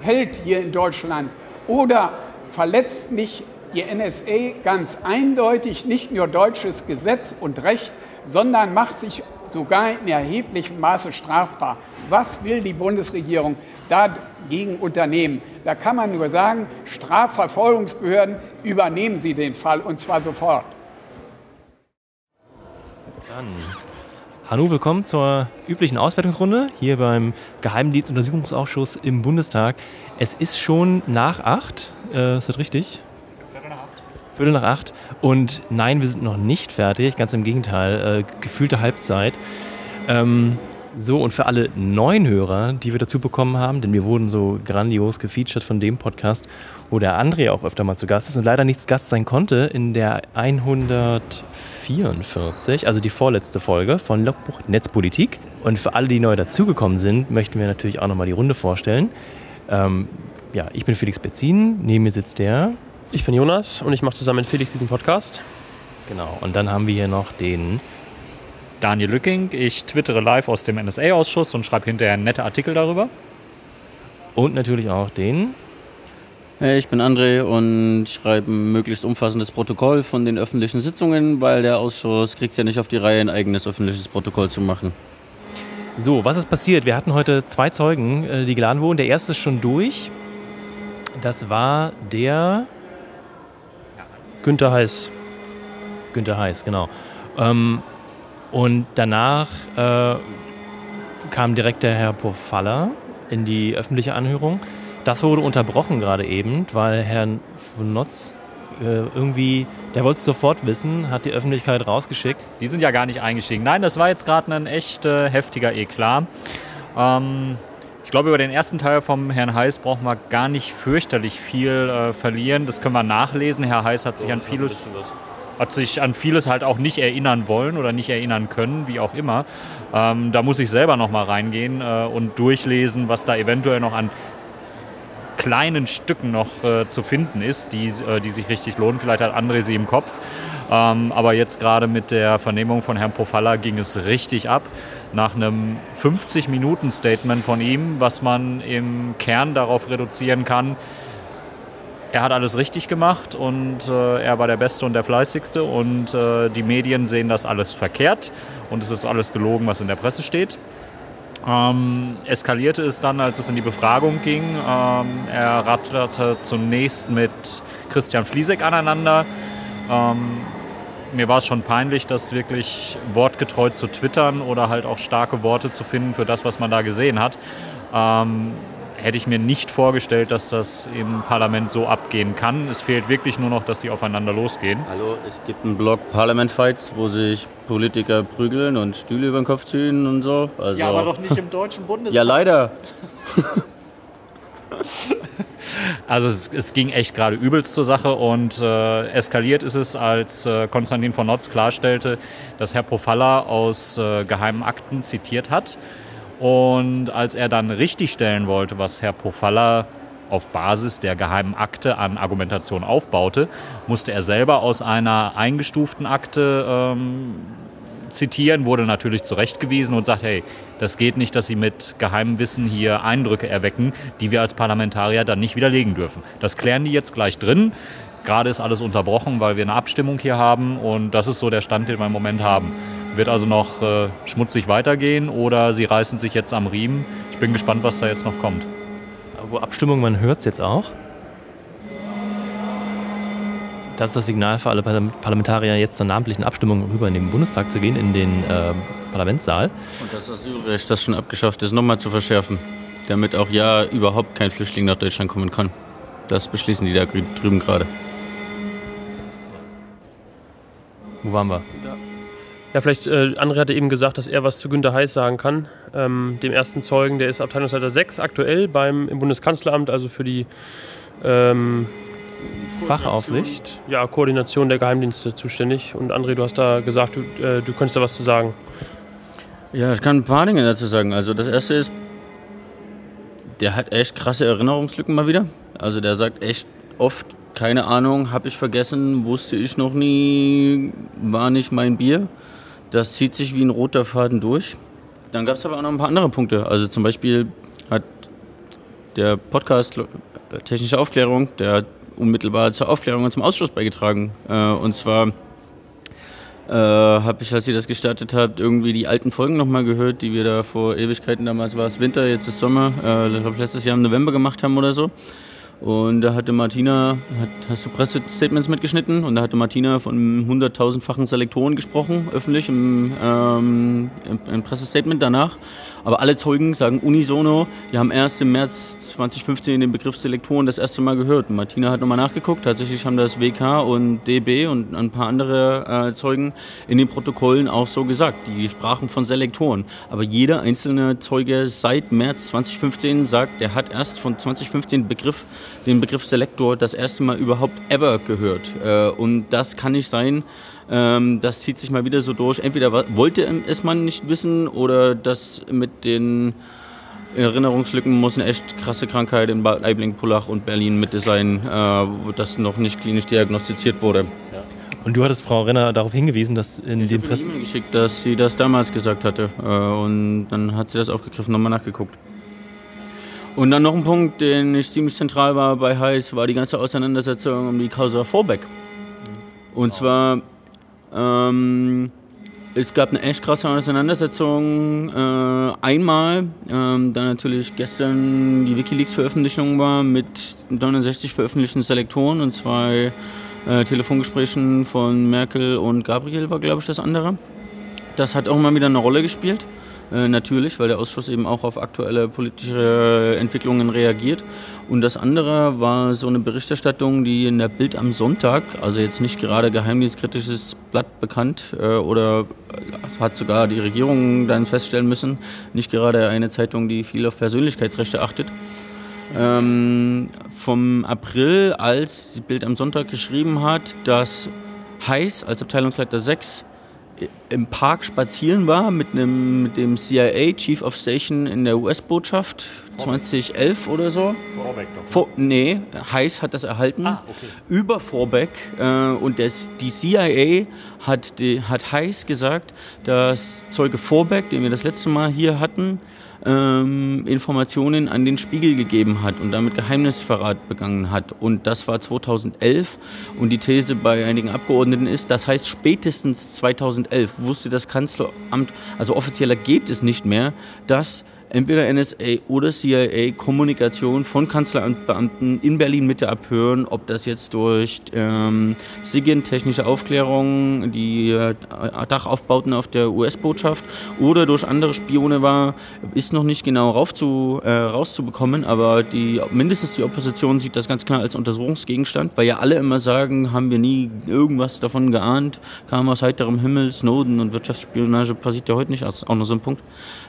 hält hier in Deutschland? Oder verletzt nicht die NSA ganz eindeutig nicht nur deutsches Gesetz und Recht, sondern macht sich sogar in erheblichem Maße strafbar. Was will die Bundesregierung dagegen unternehmen? Da kann man nur sagen, Strafverfolgungsbehörden übernehmen Sie den Fall und zwar sofort. Dann. Hallo, willkommen zur üblichen Auswertungsrunde hier beim Geheimdienstuntersuchungsausschuss im Bundestag. Es ist schon nach acht, äh, ist das richtig? Viertel nach acht. Und nein, wir sind noch nicht fertig, ganz im Gegenteil, äh, gefühlte Halbzeit. Ähm, so, und für alle neuen Hörer, die wir dazu bekommen haben, denn wir wurden so grandios gefeatured von dem Podcast, wo der André auch öfter mal zu Gast ist und leider nicht Gast sein konnte, in der 144, also die vorletzte Folge von Logbuch Netzpolitik. Und für alle, die neu dazugekommen sind, möchten wir natürlich auch nochmal die Runde vorstellen. Ähm, ja, ich bin Felix Betzin, neben mir sitzt der ich bin Jonas und ich mache zusammen mit Felix diesen Podcast. Genau, und dann haben wir hier noch den Daniel Lücking. Ich twittere live aus dem NSA-Ausschuss und schreibe hinterher nette Artikel darüber. Und natürlich auch den ich bin André und schreibe ein möglichst umfassendes Protokoll von den öffentlichen Sitzungen, weil der Ausschuss kriegt es ja nicht auf die Reihe, ein eigenes öffentliches Protokoll zu machen. So, was ist passiert? Wir hatten heute zwei Zeugen, äh, die geladen wurden. Der erste ist schon durch. Das war der Günther Heiß. Günther Heiß, genau. Ähm, und danach äh, kam direkt der Herr Pofalla in die öffentliche Anhörung. Das wurde unterbrochen gerade eben, weil Herr Notz äh, irgendwie, der wollte es sofort wissen, hat die Öffentlichkeit rausgeschickt. Die sind ja gar nicht eingestiegen. Nein, das war jetzt gerade ein echt äh, heftiger Eklat. Ähm, ich glaube, über den ersten Teil vom Herrn Heiß brauchen wir gar nicht fürchterlich viel äh, verlieren. Das können wir nachlesen. Herr Heiß hat sich an vieles hat sich an vieles halt auch nicht erinnern wollen oder nicht erinnern können, wie auch immer. Ähm, da muss ich selber noch mal reingehen äh, und durchlesen, was da eventuell noch an kleinen Stücken noch äh, zu finden ist, die, äh, die sich richtig lohnen. Vielleicht hat André sie im Kopf. Ähm, aber jetzt gerade mit der Vernehmung von Herrn Pofalla ging es richtig ab. Nach einem 50-Minuten-Statement von ihm, was man im Kern darauf reduzieren kann, er hat alles richtig gemacht und äh, er war der Beste und der Fleißigste und äh, die Medien sehen das alles verkehrt und es ist alles gelogen, was in der Presse steht. Ähm, eskalierte es dann, als es in die Befragung ging. Ähm, er ratterte zunächst mit Christian Fliesek aneinander. Ähm, mir war es schon peinlich, das wirklich wortgetreu zu twittern oder halt auch starke Worte zu finden für das, was man da gesehen hat. Ähm, hätte ich mir nicht vorgestellt, dass das im Parlament so abgehen kann. Es fehlt wirklich nur noch, dass sie aufeinander losgehen. Hallo, es gibt einen Blog Parliament Fights, wo sich Politiker prügeln und Stühle über den Kopf ziehen und so. Also Ja, aber doch nicht im Deutschen Bundestag. Ja, leider. Also es, es ging echt gerade übelst zur Sache und äh, eskaliert ist es, als äh, Konstantin von Notz klarstellte, dass Herr Pofalla aus äh, geheimen Akten zitiert hat. Und als er dann richtigstellen wollte, was Herr Pofalla auf Basis der geheimen Akte an Argumentation aufbaute, musste er selber aus einer eingestuften Akte ähm, zitieren, wurde natürlich zurechtgewiesen und sagt, hey, das geht nicht, dass Sie mit geheimem Wissen hier Eindrücke erwecken, die wir als Parlamentarier dann nicht widerlegen dürfen. Das klären die jetzt gleich drin. Gerade ist alles unterbrochen, weil wir eine Abstimmung hier haben und das ist so der Stand, den wir im Moment haben. Wird also noch äh, schmutzig weitergehen oder sie reißen sich jetzt am Riemen. Ich bin gespannt, was da jetzt noch kommt. Aber Abstimmung, man hört es jetzt auch. Das ist das Signal für alle Parlamentarier, jetzt zur namentlichen Abstimmung rüber in den Bundestag zu gehen, in den äh, Parlamentssaal. Und das Asylrecht, das schon abgeschafft ist, nochmal zu verschärfen, damit auch ja überhaupt kein Flüchtling nach Deutschland kommen kann. Das beschließen die da drüben gerade. Wo waren wir? Ja, vielleicht, äh, André hatte eben gesagt, dass er was zu Günter Heiß sagen kann. Ähm, dem ersten Zeugen, der ist Abteilungsleiter 6 aktuell beim, im Bundeskanzleramt, also für die ähm, Fachaufsicht? Ja, Koordination der Geheimdienste zuständig. Und André, du hast da gesagt, du, äh, du könntest da was zu sagen. Ja, ich kann ein paar Dinge dazu sagen. Also das erste ist, der hat echt krasse Erinnerungslücken mal wieder. Also der sagt echt oft, keine Ahnung, habe ich vergessen, wusste ich noch nie, war nicht mein Bier. Das zieht sich wie ein roter Faden durch. Dann gab es aber auch noch ein paar andere Punkte. Also zum Beispiel hat der Podcast Technische Aufklärung, der hat unmittelbar zur Aufklärung und zum Ausschuss beigetragen. Äh, und zwar äh, habe ich, als ihr das gestartet habt, irgendwie die alten Folgen nochmal gehört, die wir da vor Ewigkeiten, damals war es Winter, jetzt ist Sommer, äh, glaube letztes Jahr im November gemacht haben oder so. Und da hatte Martina, hat, hast du Pressestatements mitgeschnitten? Und da hatte Martina von 100.000-fachen Selektoren gesprochen, öffentlich im, ähm, im, im Pressestatement danach. Aber alle Zeugen sagen unisono, die haben erst im März 2015 den Begriff Selektoren das erste Mal gehört. Martina hat nochmal nachgeguckt. Tatsächlich haben das WK und DB und ein paar andere äh, Zeugen in den Protokollen auch so gesagt. Die sprachen von Selektoren. Aber jeder einzelne Zeuge seit März 2015 sagt, der hat erst von 2015 Begriff, den Begriff Selektor das erste Mal überhaupt ever gehört. Äh, und das kann nicht sein, ähm, das zieht sich mal wieder so durch. Entweder wollte es man nicht wissen oder das mit den Erinnerungslücken muss eine echt krasse Krankheit in Bad Aibling, Pullach und Berlin Mitte sein, äh, wo das noch nicht klinisch diagnostiziert wurde. Ja. Und du hattest Frau Renner darauf hingewiesen, dass in ich dem Press... Ich geschickt, dass sie das damals gesagt hatte. Äh, und dann hat sie das aufgegriffen, nochmal nachgeguckt. Und dann noch ein Punkt, den ich ziemlich zentral war bei Heiß, war die ganze Auseinandersetzung um die Causa Vorbeck. Und zwar ähm, es gab eine echt krasse Auseinandersetzung. Äh, einmal, ähm, da natürlich gestern die Wikileaks-Veröffentlichung war mit 69 veröffentlichten Selektoren und zwei äh, Telefongesprächen von Merkel und Gabriel war, glaube ich, das andere. Das hat auch mal wieder eine Rolle gespielt. Äh, natürlich, weil der Ausschuss eben auch auf aktuelle politische Entwicklungen reagiert. Und das andere war so eine Berichterstattung, die in der Bild am Sonntag, also jetzt nicht gerade geheimdienstkritisches Blatt bekannt äh, oder hat sogar die Regierung dann feststellen müssen, nicht gerade eine Zeitung, die viel auf Persönlichkeitsrechte achtet. Ähm, vom April, als die Bild am Sonntag geschrieben hat, dass Heiß als Abteilungsleiter 6 im Park spazieren war mit, einem, mit dem CIA Chief of Station in der US-Botschaft 2011 oder so. Vorbeck doch. Vor, nee, Heiß hat das erhalten. Ah, okay. Über Vorbeck. Äh, und das, die CIA hat, die, hat Heiß gesagt, dass Zeuge Vorbeck, den wir das letzte Mal hier hatten, ähm, Informationen an den Spiegel gegeben hat und damit Geheimnisverrat begangen hat. Und das war 2011. Und die These bei einigen Abgeordneten ist, das heißt spätestens 2011 wusste das Kanzleramt, also offizieller geht es nicht mehr, dass entweder NSA oder CIA Kommunikation von Kanzleramtbeamten in Berlin Mitte abhören, ob das jetzt durch ähm, SIGINT, technische Aufklärung, die äh, Dachaufbauten auf der US-Botschaft oder durch andere Spione war, ist noch nicht genau raufzu, äh, rauszubekommen, aber die, mindestens die Opposition sieht das ganz klar als Untersuchungsgegenstand, weil ja alle immer sagen, haben wir nie irgendwas davon geahnt, kam aus heiterem Himmel, Snowden und Wirtschaftsspionage passiert ja heute nicht, das ist auch noch so ein Punkt,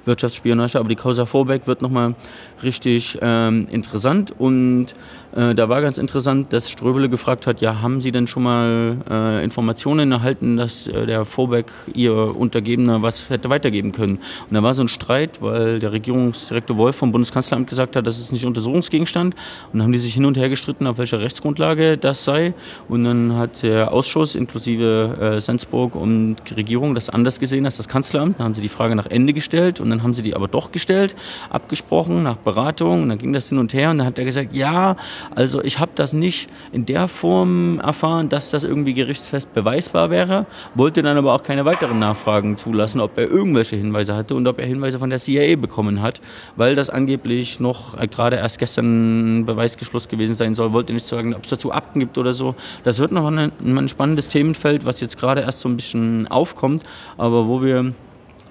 Wirtschaftsspionage, aber die Causa Vorbeck wird nochmal richtig ähm, interessant. Und äh, da war ganz interessant, dass Ströbele gefragt hat, ja, haben Sie denn schon mal äh, Informationen erhalten, dass äh, der Vorbeck, Ihr Untergebener, was hätte weitergeben können? Und da war so ein Streit, weil der Regierungsdirektor Wolf vom Bundeskanzleramt gesagt hat, das ist nicht Untersuchungsgegenstand. Und dann haben die sich hin und her gestritten, auf welcher Rechtsgrundlage das sei. Und dann hat der Ausschuss inklusive äh, Sensburg und Regierung das anders gesehen als das Kanzleramt. Dann haben sie die Frage nach Ende gestellt und dann haben sie die aber doch gestellt, abgesprochen nach Beratung. Und dann ging das hin und her und dann hat er gesagt, ja, also ich habe das nicht in der Form erfahren, dass das irgendwie gerichtsfest beweisbar wäre, wollte dann aber auch keine weiteren Nachfragen zulassen, ob er irgendwelche Hinweise hatte und ob er Hinweise von der CIA bekommen hat, weil das angeblich noch gerade erst gestern Beweisgeschluss gewesen sein soll, wollte nicht sagen, ob es dazu Akten gibt oder so. Das wird noch ein, ein spannendes Themenfeld, was jetzt gerade erst so ein bisschen aufkommt, aber wo wir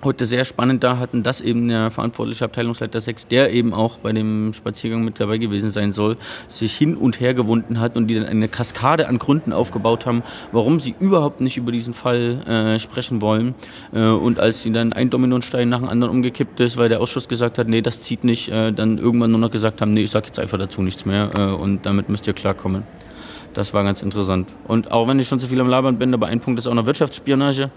heute sehr spannend da hatten, dass eben der verantwortliche Abteilungsleiter 6, der eben auch bei dem Spaziergang mit dabei gewesen sein soll, sich hin und her gewunden hat und die dann eine Kaskade an Gründen aufgebaut haben, warum sie überhaupt nicht über diesen Fall äh, sprechen wollen. Äh, und als sie dann ein Dominostein nach dem anderen umgekippt ist, weil der Ausschuss gesagt hat, nee, das zieht nicht, äh, dann irgendwann nur noch gesagt haben, nee, ich sag jetzt einfach dazu nichts mehr äh, und damit müsst ihr klarkommen. Das war ganz interessant. Und auch wenn ich schon zu viel am Labern bin, aber ein Punkt ist auch noch Wirtschaftsspionage.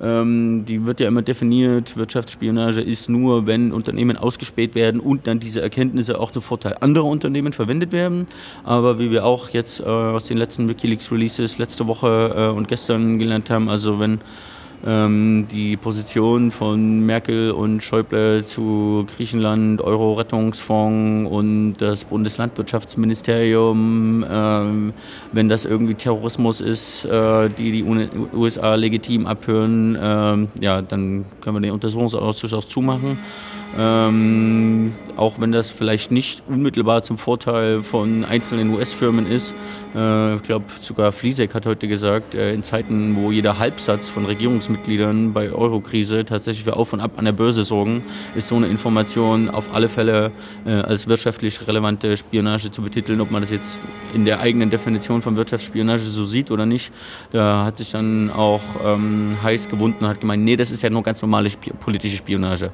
Ähm, die wird ja immer definiert, Wirtschaftsspionage ist nur, wenn Unternehmen ausgespäht werden und dann diese Erkenntnisse auch zum Vorteil anderer Unternehmen verwendet werden. Aber wie wir auch jetzt äh, aus den letzten Wikileaks-Releases letzte Woche äh, und gestern gelernt haben, also wenn die Position von Merkel und Schäuble zu Griechenland, Euro-Rettungsfonds und das Bundeslandwirtschaftsministerium, ähm, wenn das irgendwie Terrorismus ist, äh, die die USA legitim abhören, äh, ja, dann können wir den Untersuchungsausschuss auch zumachen. Ähm, auch wenn das vielleicht nicht unmittelbar zum Vorteil von einzelnen US-Firmen ist. Äh, ich glaube, sogar Fliesek hat heute gesagt, äh, in Zeiten, wo jeder Halbsatz von Regierungsmitgliedern bei Eurokrise tatsächlich für Auf und Ab an der Börse sorgen, ist so eine Information auf alle Fälle äh, als wirtschaftlich relevante Spionage zu betiteln. Ob man das jetzt in der eigenen Definition von Wirtschaftsspionage so sieht oder nicht, da hat sich dann auch ähm, heiß gewunden und hat gemeint, nee, das ist ja nur ganz normale Sp politische Spionage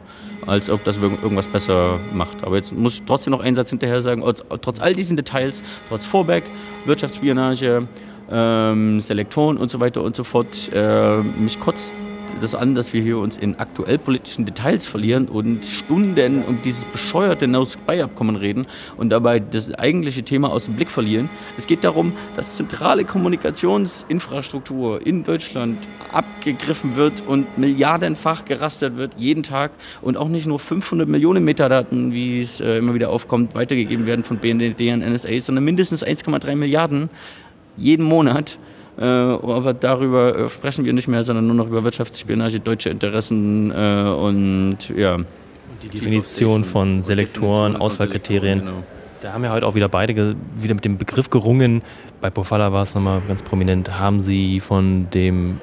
als ob das irgendwas besser macht. Aber jetzt muss ich trotzdem noch einen Satz hinterher sagen, trotz all diesen Details, trotz Vorbeck, Wirtschaftsspionage, ähm, Selektoren und so weiter und so fort, äh, mich kotzt das an, dass wir hier uns in aktuell politischen Details verlieren und Stunden um dieses bescheuerte No-Spy-Abkommen reden und dabei das eigentliche Thema aus dem Blick verlieren. Es geht darum, dass zentrale Kommunikationsinfrastruktur in Deutschland abgegriffen wird und milliardenfach gerastert wird, jeden Tag und auch nicht nur 500 Millionen Metadaten, wie es äh, immer wieder aufkommt, weitergegeben werden von BND an NSA, sondern mindestens 1,3 Milliarden jeden Monat aber darüber äh, sprechen wir nicht mehr, sondern nur noch über Wirtschaftsspionage, deutsche Interessen äh, und ja. Die Definition von Selektoren, Auswahlkriterien. Genau. Da haben wir heute auch wieder beide wieder mit dem Begriff gerungen. Bei Pofalla war es nochmal ganz prominent. Haben Sie von dem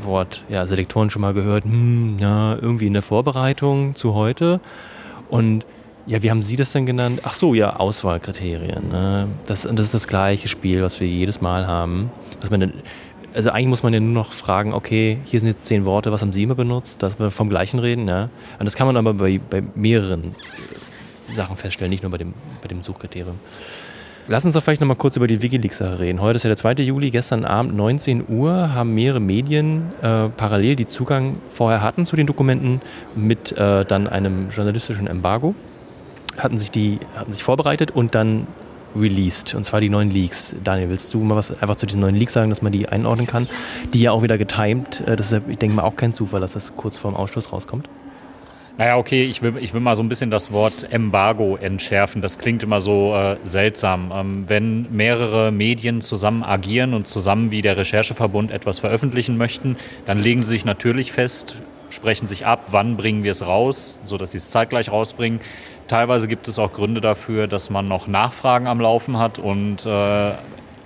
Wort ja, Selektoren schon mal gehört? Hm, ja, irgendwie in der Vorbereitung zu heute. Und ja, wie haben Sie das denn genannt? Ach so, ja, Auswahlkriterien. Ne? Das, das ist das gleiche Spiel, was wir jedes Mal haben. Dass man, also eigentlich muss man ja nur noch fragen, okay, hier sind jetzt zehn Worte, was haben Sie immer benutzt? Dass wir vom gleichen reden. Ja? Und das kann man aber bei, bei mehreren Sachen feststellen, nicht nur bei dem, bei dem Suchkriterium. Lass uns doch vielleicht nochmal kurz über die Wikileaks-Sache reden. Heute ist ja der 2. Juli, gestern Abend 19 Uhr haben mehrere Medien äh, parallel, die Zugang vorher hatten zu den Dokumenten, mit äh, dann einem journalistischen Embargo hatten sich die hatten sich vorbereitet und dann released. Und zwar die neuen Leaks. Daniel, willst du mal was einfach zu diesen neuen Leaks sagen, dass man die einordnen kann? Die ja auch wieder getimed. Äh, das ist, ich denke mal, auch kein Zufall, dass das kurz vorm Ausschluss rauskommt. Naja, okay, ich will, ich will mal so ein bisschen das Wort Embargo entschärfen. Das klingt immer so äh, seltsam. Ähm, wenn mehrere Medien zusammen agieren und zusammen wie der Rechercheverbund etwas veröffentlichen möchten, dann legen sie sich natürlich fest, sprechen sich ab, wann bringen wir es raus, sodass sie es zeitgleich rausbringen. Teilweise gibt es auch Gründe dafür, dass man noch Nachfragen am Laufen hat und äh,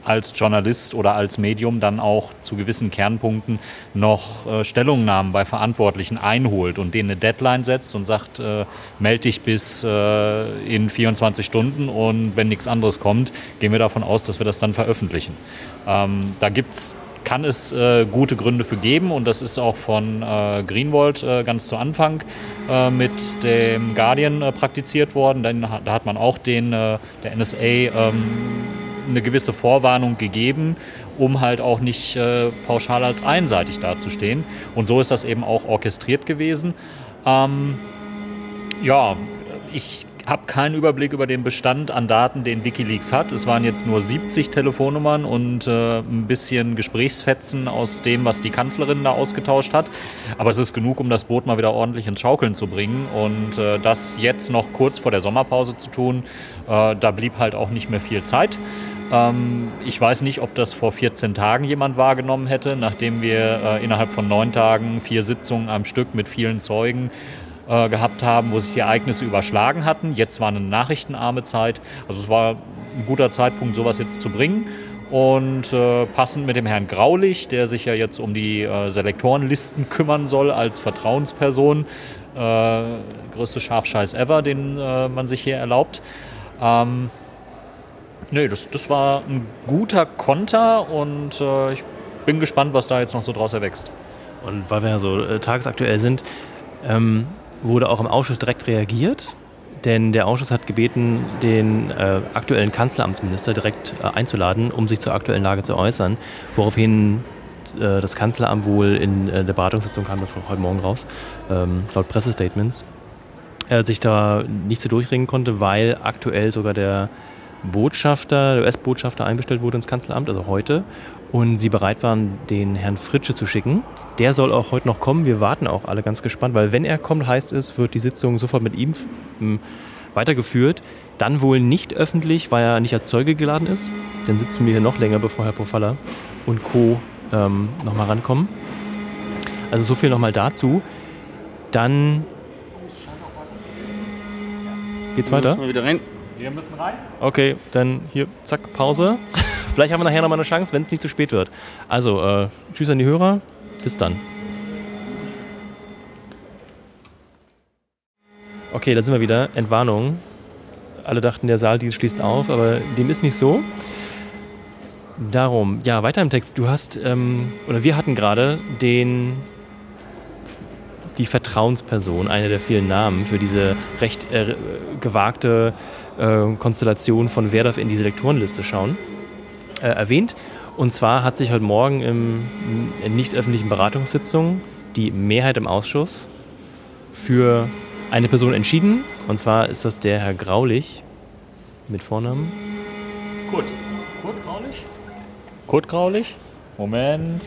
als Journalist oder als Medium dann auch zu gewissen Kernpunkten noch äh, Stellungnahmen bei Verantwortlichen einholt und denen eine Deadline setzt und sagt, äh, melde dich bis äh, in 24 Stunden und wenn nichts anderes kommt, gehen wir davon aus, dass wir das dann veröffentlichen. Ähm, da gibt's kann es äh, gute Gründe für geben und das ist auch von äh, Greenwald äh, ganz zu Anfang äh, mit dem Guardian äh, praktiziert worden. Dann, da hat man auch den äh, der NSA ähm, eine gewisse Vorwarnung gegeben, um halt auch nicht pauschal als einseitig dazustehen. Und so ist das eben auch orchestriert gewesen. Ähm, ja, ich habe keinen Überblick über den Bestand an Daten, den Wikileaks hat. Es waren jetzt nur 70 Telefonnummern und äh, ein bisschen Gesprächsfetzen aus dem, was die Kanzlerin da ausgetauscht hat. Aber es ist genug, um das Boot mal wieder ordentlich ins Schaukeln zu bringen. Und äh, das jetzt noch kurz vor der Sommerpause zu tun, äh, da blieb halt auch nicht mehr viel Zeit. Ähm, ich weiß nicht, ob das vor 14 Tagen jemand wahrgenommen hätte, nachdem wir äh, innerhalb von neun Tagen vier Sitzungen am Stück mit vielen Zeugen äh, gehabt haben, wo sich die Ereignisse überschlagen hatten. Jetzt war eine nachrichtenarme Zeit. Also es war ein guter Zeitpunkt, sowas jetzt zu bringen. Und äh, passend mit dem Herrn Graulich, der sich ja jetzt um die äh, Selektorenlisten kümmern soll als Vertrauensperson, äh, größte Schafscheiß ever, den äh, man sich hier erlaubt. Ähm, nee, das, das war ein guter Konter und ich bin gespannt, was da jetzt noch so draus erwächst. Und weil wir ja so tagesaktuell sind, ähm, wurde auch im Ausschuss direkt reagiert. Denn der Ausschuss hat gebeten, den äh, aktuellen Kanzleramtsminister direkt äh, einzuladen, um sich zur aktuellen Lage zu äußern. Woraufhin äh, das Kanzleramt wohl in äh, der Beratungssitzung kam, das war heute Morgen raus, ähm, laut Pressestatements, äh, sich da nicht so durchringen konnte, weil aktuell sogar der Botschafter, der US-Botschafter einbestellt wurde ins Kanzleramt, also heute, und sie bereit waren, den Herrn Fritsche zu schicken. Der soll auch heute noch kommen. Wir warten auch alle ganz gespannt, weil wenn er kommt, heißt es, wird die Sitzung sofort mit ihm weitergeführt. Dann wohl nicht öffentlich, weil er nicht als Zeuge geladen ist. Dann sitzen wir hier noch länger, bevor Herr Pofalla und Co. Ähm, nochmal rankommen. Also so viel nochmal dazu. Dann geht's weiter. Wir wieder rein. Wir müssen rein. Okay, dann hier, zack, Pause. Vielleicht haben wir nachher nochmal eine Chance, wenn es nicht zu spät wird. Also, äh, tschüss an die Hörer. Bis dann. Okay, da sind wir wieder. Entwarnung. Alle dachten, der Saal schließt auf, aber dem ist nicht so. Darum, ja, weiter im Text. Du hast, ähm, oder wir hatten gerade den, die Vertrauensperson, eine der vielen Namen für diese recht äh, gewagte äh, Konstellation von wer darf in die Selektorenliste schauen, äh, erwähnt. Und zwar hat sich heute Morgen im, in nicht öffentlichen Beratungssitzung die Mehrheit im Ausschuss für eine Person entschieden. Und zwar ist das der Herr Graulich mit Vornamen. Kurt. Kurt Graulich? Kurt Graulich? Moment.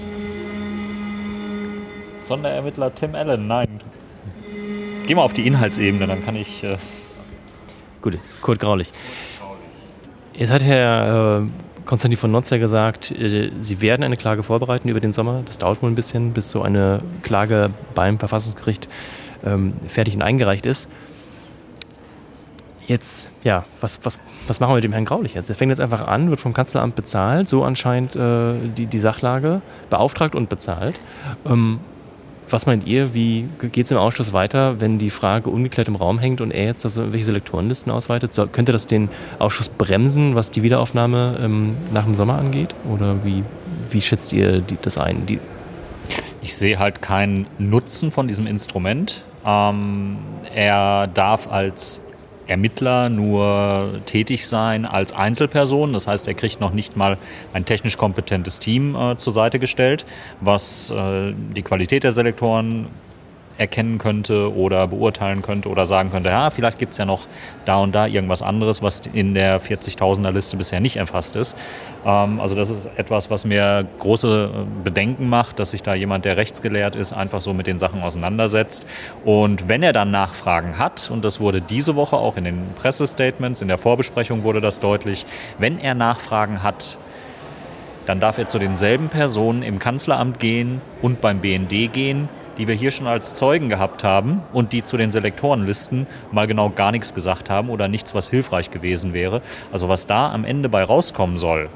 Sonderermittler Tim Allen, nein. Geh mal auf die Inhaltsebene, dann kann ich. Äh Gut, Kurt Graulich. Jetzt hat Herr äh, Konstantin von Notzer gesagt, äh, Sie werden eine Klage vorbereiten über den Sommer. Das dauert wohl ein bisschen, bis so eine Klage beim Verfassungsgericht ähm, fertig und eingereicht ist. Jetzt, ja, was, was, was machen wir mit dem Herrn Graulich jetzt? Er fängt jetzt einfach an, wird vom Kanzleramt bezahlt, so anscheinend äh, die, die Sachlage, beauftragt und bezahlt. Ähm, was meint ihr, wie geht es im Ausschuss weiter, wenn die Frage ungeklärt im Raum hängt und er jetzt also welche Selektorenlisten ausweitet? So, könnte das den Ausschuss bremsen, was die Wiederaufnahme ähm, nach dem Sommer angeht? Oder wie, wie schätzt ihr die, das ein? Die ich sehe halt keinen Nutzen von diesem Instrument. Ähm, er darf als Ermittler nur tätig sein als Einzelperson. Das heißt, er kriegt noch nicht mal ein technisch kompetentes Team äh, zur Seite gestellt, was äh, die Qualität der Selektoren erkennen könnte oder beurteilen könnte oder sagen könnte, ja, vielleicht gibt es ja noch da und da irgendwas anderes, was in der 40.000er Liste bisher nicht erfasst ist. Ähm, also das ist etwas, was mir große äh, Bedenken macht, dass sich da jemand, der rechtsgelehrt ist, einfach so mit den Sachen auseinandersetzt. Und wenn er dann Nachfragen hat, und das wurde diese Woche auch in den Pressestatements, in der Vorbesprechung wurde das deutlich, wenn er Nachfragen hat, dann darf er zu denselben Personen im Kanzleramt gehen und beim BND gehen, die wir hier schon als Zeugen gehabt haben und die zu den Selektorenlisten mal genau gar nichts gesagt haben oder nichts, was hilfreich gewesen wäre. Also was da am Ende bei rauskommen soll,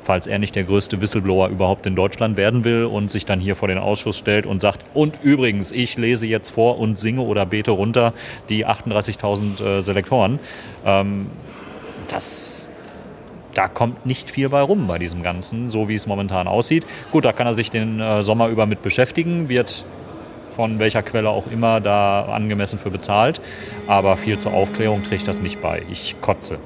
falls er nicht der größte Whistleblower überhaupt in Deutschland werden will und sich dann hier vor den Ausschuss stellt und sagt, und übrigens, ich lese jetzt vor und singe oder bete runter die 38.000 äh, Selektoren. Ähm, das, da kommt nicht viel bei rum bei diesem Ganzen, so wie es momentan aussieht. Gut, da kann er sich den äh, Sommer über mit beschäftigen, wird von welcher Quelle auch immer da angemessen für bezahlt. Aber viel zur Aufklärung trägt das nicht bei. Ich kotze.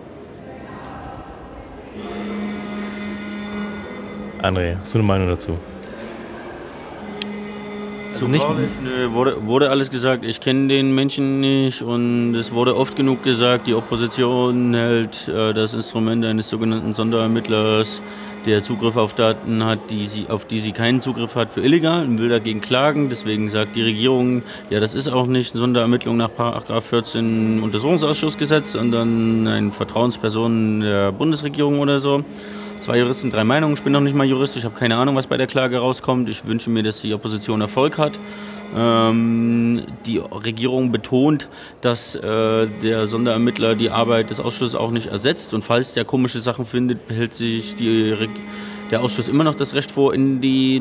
André, hast du eine Meinung dazu? Also nicht Nö, wurde, wurde alles gesagt. Ich kenne den Menschen nicht und es wurde oft genug gesagt, die Opposition hält äh, das Instrument eines sogenannten Sonderermittlers, der Zugriff auf Daten hat, die sie, auf die sie keinen Zugriff hat, für illegal und will dagegen klagen. Deswegen sagt die Regierung, ja, das ist auch nicht eine Sonderermittlung nach 14 Untersuchungsausschussgesetz, sondern eine Vertrauensperson der Bundesregierung oder so. Zwei Juristen, drei Meinungen. Ich bin noch nicht mal Jurist. Ich habe keine Ahnung, was bei der Klage rauskommt. Ich wünsche mir, dass die Opposition Erfolg hat. Ähm, die Regierung betont, dass äh, der Sonderermittler die Arbeit des Ausschusses auch nicht ersetzt. Und falls der komische Sachen findet, behält sich die Re der Ausschuss immer noch das Recht vor, in die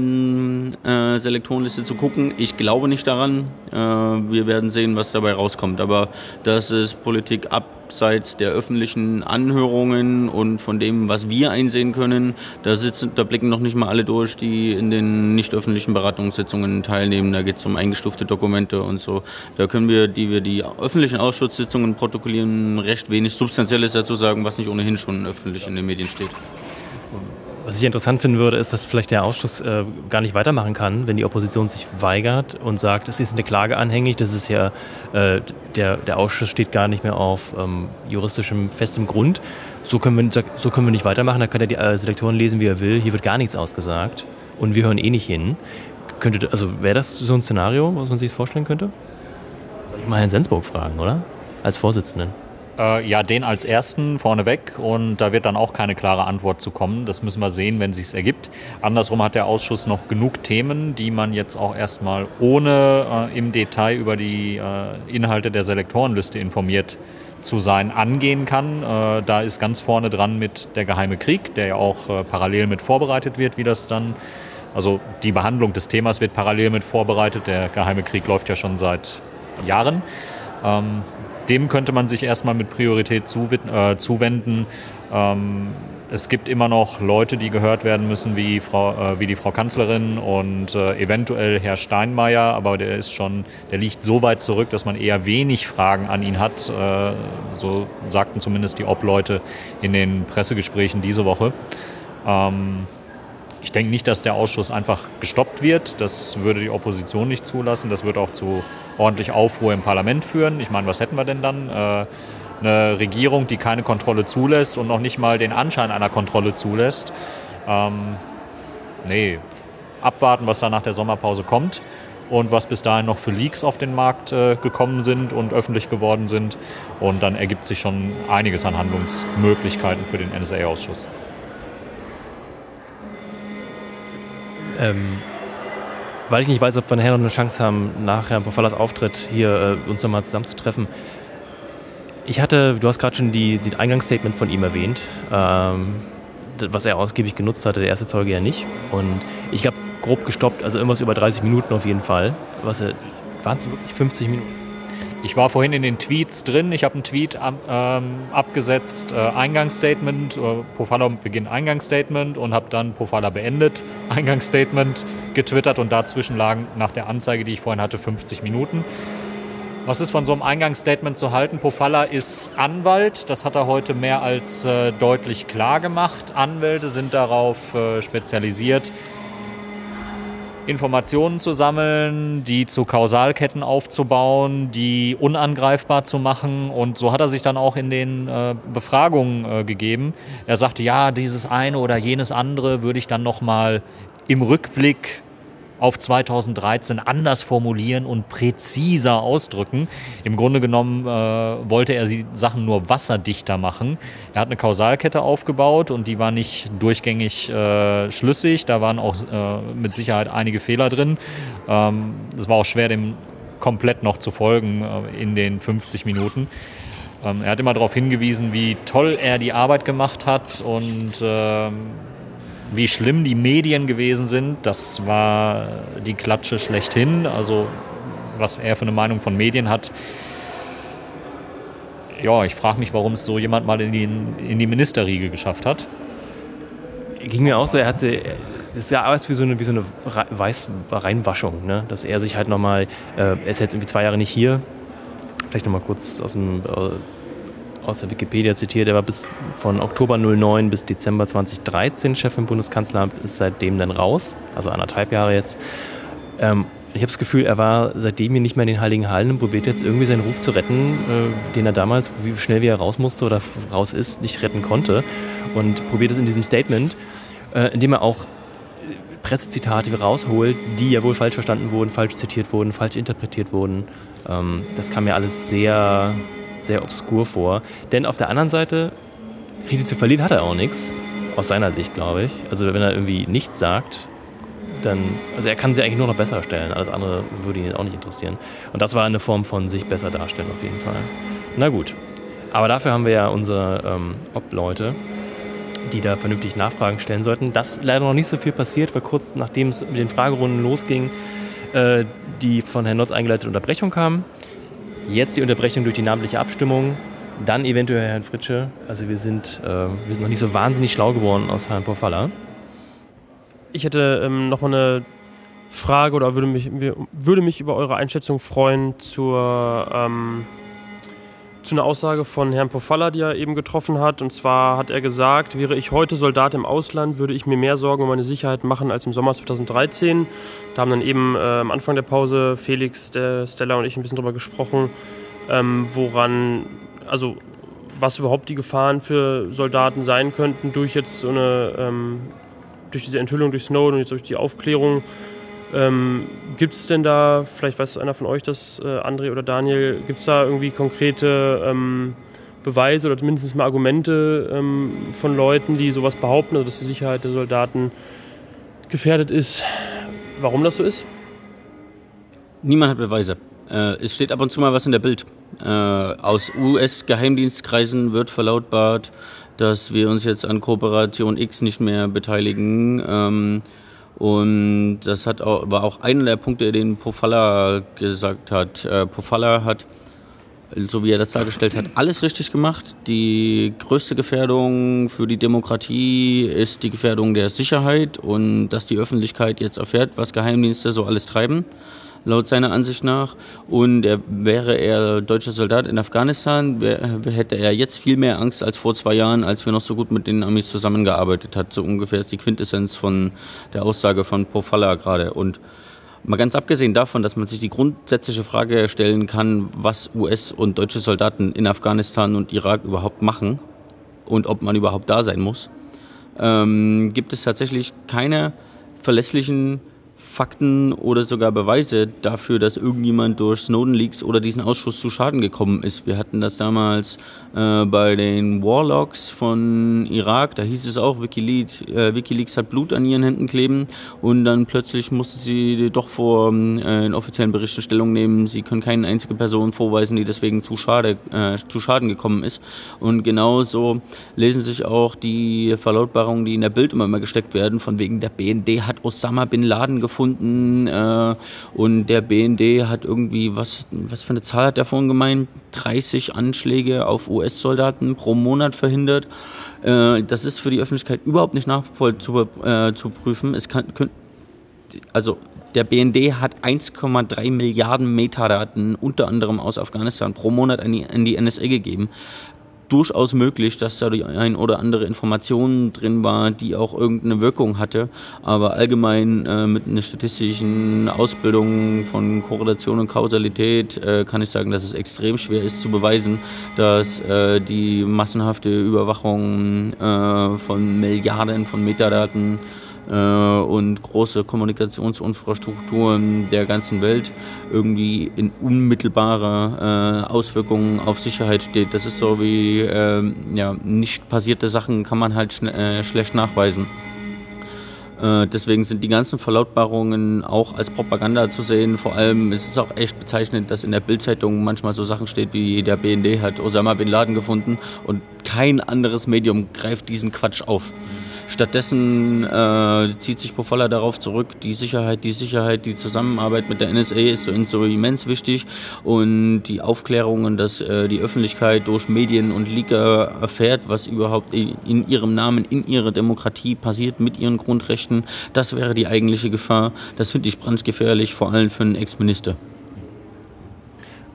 äh, Selektorenliste zu gucken. Ich glaube nicht daran. Äh, wir werden sehen, was dabei rauskommt. Aber das ist Politik abseits der öffentlichen Anhörungen und von dem, was wir einsehen können. Da, sitzen, da blicken noch nicht mal alle durch, die in den nicht öffentlichen Beratungssitzungen teilnehmen. Da geht es um eingestufte Dokumente und so. Da können wir, die wir die öffentlichen Ausschusssitzungen protokollieren, recht wenig Substanzielles dazu sagen, was nicht ohnehin schon öffentlich in den Medien steht. Was ich interessant finden würde, ist, dass vielleicht der Ausschuss äh, gar nicht weitermachen kann, wenn die Opposition sich weigert und sagt, es ist eine Klage anhängig, das ist ja, äh, der, der Ausschuss steht gar nicht mehr auf ähm, juristischem festem Grund. So können, wir, so können wir nicht weitermachen, da kann er die äh, Selektoren lesen, wie er will, hier wird gar nichts ausgesagt und wir hören eh nicht hin. Könnte, also wäre das so ein Szenario, was man sich vorstellen könnte? Soll ich mal Herrn Sensburg fragen, oder? Als Vorsitzenden. Äh, ja, den als ersten vorneweg und da wird dann auch keine klare Antwort zu kommen. Das müssen wir sehen, wenn es ergibt. Andersrum hat der Ausschuss noch genug Themen, die man jetzt auch erstmal ohne äh, im Detail über die äh, Inhalte der Selektorenliste informiert zu sein angehen kann. Äh, da ist ganz vorne dran mit der geheime Krieg, der ja auch äh, parallel mit vorbereitet wird, wie das dann also die Behandlung des Themas wird parallel mit vorbereitet. Der geheime Krieg läuft ja schon seit Jahren. Ähm, dem könnte man sich erstmal mit Priorität äh, zuwenden. Ähm, es gibt immer noch Leute, die gehört werden müssen, wie, Frau, äh, wie die Frau Kanzlerin und äh, eventuell Herr Steinmeier, aber der ist schon, der liegt so weit zurück, dass man eher wenig Fragen an ihn hat. So sagten zumindest die Obleute in den Pressegesprächen diese Woche. Ähm, ich denke nicht, dass der Ausschuss einfach gestoppt wird. Das würde die Opposition nicht zulassen. Das würde auch zu ordentlich Aufruhr im Parlament führen. Ich meine, was hätten wir denn dann? Äh, eine Regierung, die keine Kontrolle zulässt und noch nicht mal den Anschein einer Kontrolle zulässt. Ähm, nee, abwarten, was da nach der Sommerpause kommt und was bis dahin noch für Leaks auf den Markt äh, gekommen sind und öffentlich geworden sind. Und dann ergibt sich schon einiges an Handlungsmöglichkeiten für den NSA-Ausschuss. Ähm, weil ich nicht weiß, ob wir nachher noch eine Chance haben, nach Herrn Pofallas Auftritt hier äh, uns nochmal zusammenzutreffen. Ich hatte, du hast gerade schon die, die Eingangsstatement von ihm erwähnt, ähm, was er ausgiebig genutzt hatte, der erste Zeuge ja nicht. Und ich habe grob gestoppt, also irgendwas über 30 Minuten auf jeden Fall. Was, waren es wirklich 50 Minuten? Ich war vorhin in den Tweets drin. Ich habe einen Tweet ähm, abgesetzt, äh, Eingangsstatement, äh, Pofalla beginnt Eingangsstatement und habe dann Pofalla beendet, Eingangsstatement getwittert und dazwischen lagen nach der Anzeige, die ich vorhin hatte, 50 Minuten. Was ist von so einem Eingangsstatement zu halten? Pofalla ist Anwalt, das hat er heute mehr als äh, deutlich klar gemacht. Anwälte sind darauf äh, spezialisiert, Informationen zu sammeln, die zu Kausalketten aufzubauen, die unangreifbar zu machen. Und so hat er sich dann auch in den äh, Befragungen äh, gegeben. Er sagte, ja, dieses eine oder jenes andere würde ich dann nochmal im Rückblick auf 2013 anders formulieren und präziser ausdrücken. Im Grunde genommen äh, wollte er die Sachen nur wasserdichter machen. Er hat eine Kausalkette aufgebaut und die war nicht durchgängig äh, schlüssig. Da waren auch äh, mit Sicherheit einige Fehler drin. Ähm, es war auch schwer, dem komplett noch zu folgen äh, in den 50 Minuten. Ähm, er hat immer darauf hingewiesen, wie toll er die Arbeit gemacht hat und ähm, wie schlimm die Medien gewesen sind. Das war die Klatsche schlechthin. Also was er für eine Meinung von Medien hat. Ja, ich frage mich, warum es so jemand mal in die, in die Ministerriege geschafft hat. Ging mir auch so, er hatte das ist ja alles wie so eine, wie so eine Weiß Reinwaschung, ne? dass er sich halt nochmal, äh, er ist jetzt irgendwie zwei Jahre nicht hier, vielleicht nochmal kurz aus, dem, äh, aus der Wikipedia zitiert, er war bis von Oktober 09 bis Dezember 2013 Chef im Bundeskanzleramt, ist seitdem dann raus, also anderthalb Jahre jetzt. Ähm, ich habe das Gefühl, er war seitdem hier nicht mehr in den Heiligen Hallen und probiert jetzt irgendwie seinen Ruf zu retten, äh, den er damals, wie schnell wie er raus musste oder raus ist, nicht retten konnte. Und probiert es in diesem Statement, äh, indem er auch Pressezitate rausholt, die ja wohl falsch verstanden wurden, falsch zitiert wurden, falsch interpretiert wurden. Ähm, das kam mir alles sehr, sehr obskur vor. Denn auf der anderen Seite, richtig zu verlieren hat er auch nichts. Aus seiner Sicht, glaube ich. Also wenn er irgendwie nichts sagt, dann, also er kann sie eigentlich nur noch besser stellen. Alles andere würde ihn auch nicht interessieren. Und das war eine Form von sich besser darstellen auf jeden Fall. Na gut. Aber dafür haben wir ja unsere ähm, Ob-Leute die da vernünftig Nachfragen stellen sollten. Das leider noch nicht so viel passiert, weil kurz nachdem es mit den Fragerunden losging, äh, die von Herrn Notz eingeleitete Unterbrechung kam. Jetzt die Unterbrechung durch die namentliche Abstimmung. Dann eventuell Herrn Fritsche. Also wir sind, äh, wir sind noch nicht so wahnsinnig schlau geworden aus Herrn Porfalla. Ich hätte ähm, noch mal eine Frage oder würde mich, würde mich über eure Einschätzung freuen zur ähm, zu einer Aussage von Herrn Pofalla, die er eben getroffen hat. Und zwar hat er gesagt, wäre ich heute Soldat im Ausland, würde ich mir mehr Sorgen um meine Sicherheit machen als im Sommer 2013. Da haben dann eben äh, am Anfang der Pause Felix, der Stella und ich ein bisschen drüber gesprochen, ähm, woran, also was überhaupt die Gefahren für Soldaten sein könnten durch jetzt so eine, ähm, durch diese Enthüllung durch Snowden und jetzt durch die Aufklärung ähm, gibt es denn da, vielleicht weiß einer von euch das, äh, André oder Daniel, gibt es da irgendwie konkrete ähm, Beweise oder mindestens mal Argumente ähm, von Leuten, die sowas behaupten, also dass die Sicherheit der Soldaten gefährdet ist, warum das so ist? Niemand hat Beweise. Äh, es steht ab und zu mal was in der Bild. Äh, aus US-Geheimdienstkreisen wird verlautbart, dass wir uns jetzt an Kooperation X nicht mehr beteiligen. Ähm, und das hat auch, war auch einer der Punkte, den Pofalla gesagt hat. Äh, Pofalla hat, so wie er das dargestellt hat, alles richtig gemacht. Die größte Gefährdung für die Demokratie ist die Gefährdung der Sicherheit und dass die Öffentlichkeit jetzt erfährt, was Geheimdienste so alles treiben laut seiner Ansicht nach. Und er, wäre er deutscher Soldat in Afghanistan, wär, hätte er jetzt viel mehr Angst als vor zwei Jahren, als wir noch so gut mit den Amis zusammengearbeitet hat. So ungefähr ist die Quintessenz von der Aussage von Pofalla gerade. Und Mal ganz abgesehen davon, dass man sich die grundsätzliche Frage stellen kann, was US- und deutsche Soldaten in Afghanistan und Irak überhaupt machen und ob man überhaupt da sein muss, ähm, gibt es tatsächlich keine verlässlichen Fakten oder sogar Beweise dafür, dass irgendjemand durch Snowden Leaks oder diesen Ausschuss zu Schaden gekommen ist. Wir hatten das damals äh, bei den Warlocks von Irak, da hieß es auch, Wikileaks, äh, Wikileaks hat Blut an ihren Händen kleben und dann plötzlich musste sie doch vor äh, offiziellen Berichten Stellung nehmen, sie können keine einzige Person vorweisen, die deswegen zu, Schade, äh, zu Schaden gekommen ist. Und genauso lesen sich auch die Verlautbarungen, die in der Bild immer mal gesteckt werden, von wegen der BND hat Osama Bin Laden gefunden äh, und der BND hat irgendwie, was, was für eine Zahl hat der vorhin gemeint? 30 Anschläge auf US US-Soldaten pro Monat verhindert. Äh, das ist für die Öffentlichkeit überhaupt nicht nachzuprüfen. Äh, es kann, also der BND hat 1,3 Milliarden Metadaten unter anderem aus Afghanistan pro Monat an die, an die NSA gegeben durchaus möglich, dass da die ein oder andere Information drin war, die auch irgendeine Wirkung hatte. Aber allgemein äh, mit einer statistischen Ausbildung von Korrelation und Kausalität äh, kann ich sagen, dass es extrem schwer ist zu beweisen, dass äh, die massenhafte Überwachung äh, von Milliarden von Metadaten und große Kommunikationsinfrastrukturen der ganzen Welt irgendwie in unmittelbarer äh, Auswirkungen auf Sicherheit steht. Das ist so wie äh, ja, nicht passierte Sachen kann man halt äh, schlecht nachweisen. Äh, deswegen sind die ganzen Verlautbarungen auch als Propaganda zu sehen. Vor allem ist es auch echt bezeichnend, dass in der Bildzeitung manchmal so Sachen steht wie der BND hat Osama bin Laden gefunden und kein anderes Medium greift diesen Quatsch auf. Stattdessen äh, zieht sich Pofalla darauf zurück, die Sicherheit, die Sicherheit, die Zusammenarbeit mit der NSA ist so, so immens wichtig und die Aufklärungen, dass äh, die Öffentlichkeit durch Medien und Leaker erfährt, was überhaupt in, in ihrem Namen, in ihrer Demokratie passiert mit ihren Grundrechten, das wäre die eigentliche Gefahr. Das finde ich brandgefährlich, vor allem für einen Ex-Minister.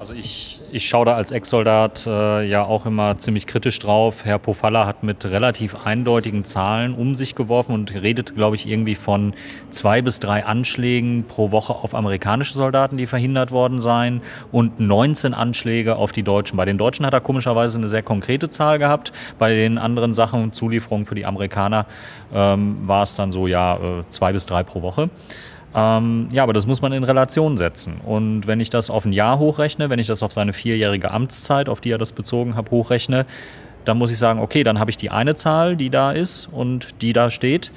Also ich, ich schaue da als Ex-Soldat äh, ja auch immer ziemlich kritisch drauf. Herr Pofalla hat mit relativ eindeutigen Zahlen um sich geworfen und redet, glaube ich, irgendwie von zwei bis drei Anschlägen pro Woche auf amerikanische Soldaten, die verhindert worden seien und 19 Anschläge auf die Deutschen. Bei den Deutschen hat er komischerweise eine sehr konkrete Zahl gehabt. Bei den anderen Sachen und Zulieferungen für die Amerikaner ähm, war es dann so, ja, äh, zwei bis drei pro Woche. Ähm, ja, aber das muss man in Relation setzen. Und wenn ich das auf ein Jahr hochrechne, wenn ich das auf seine vierjährige Amtszeit, auf die er das bezogen hat, hochrechne, dann muss ich sagen, okay, dann habe ich die eine Zahl, die da ist und die da steht.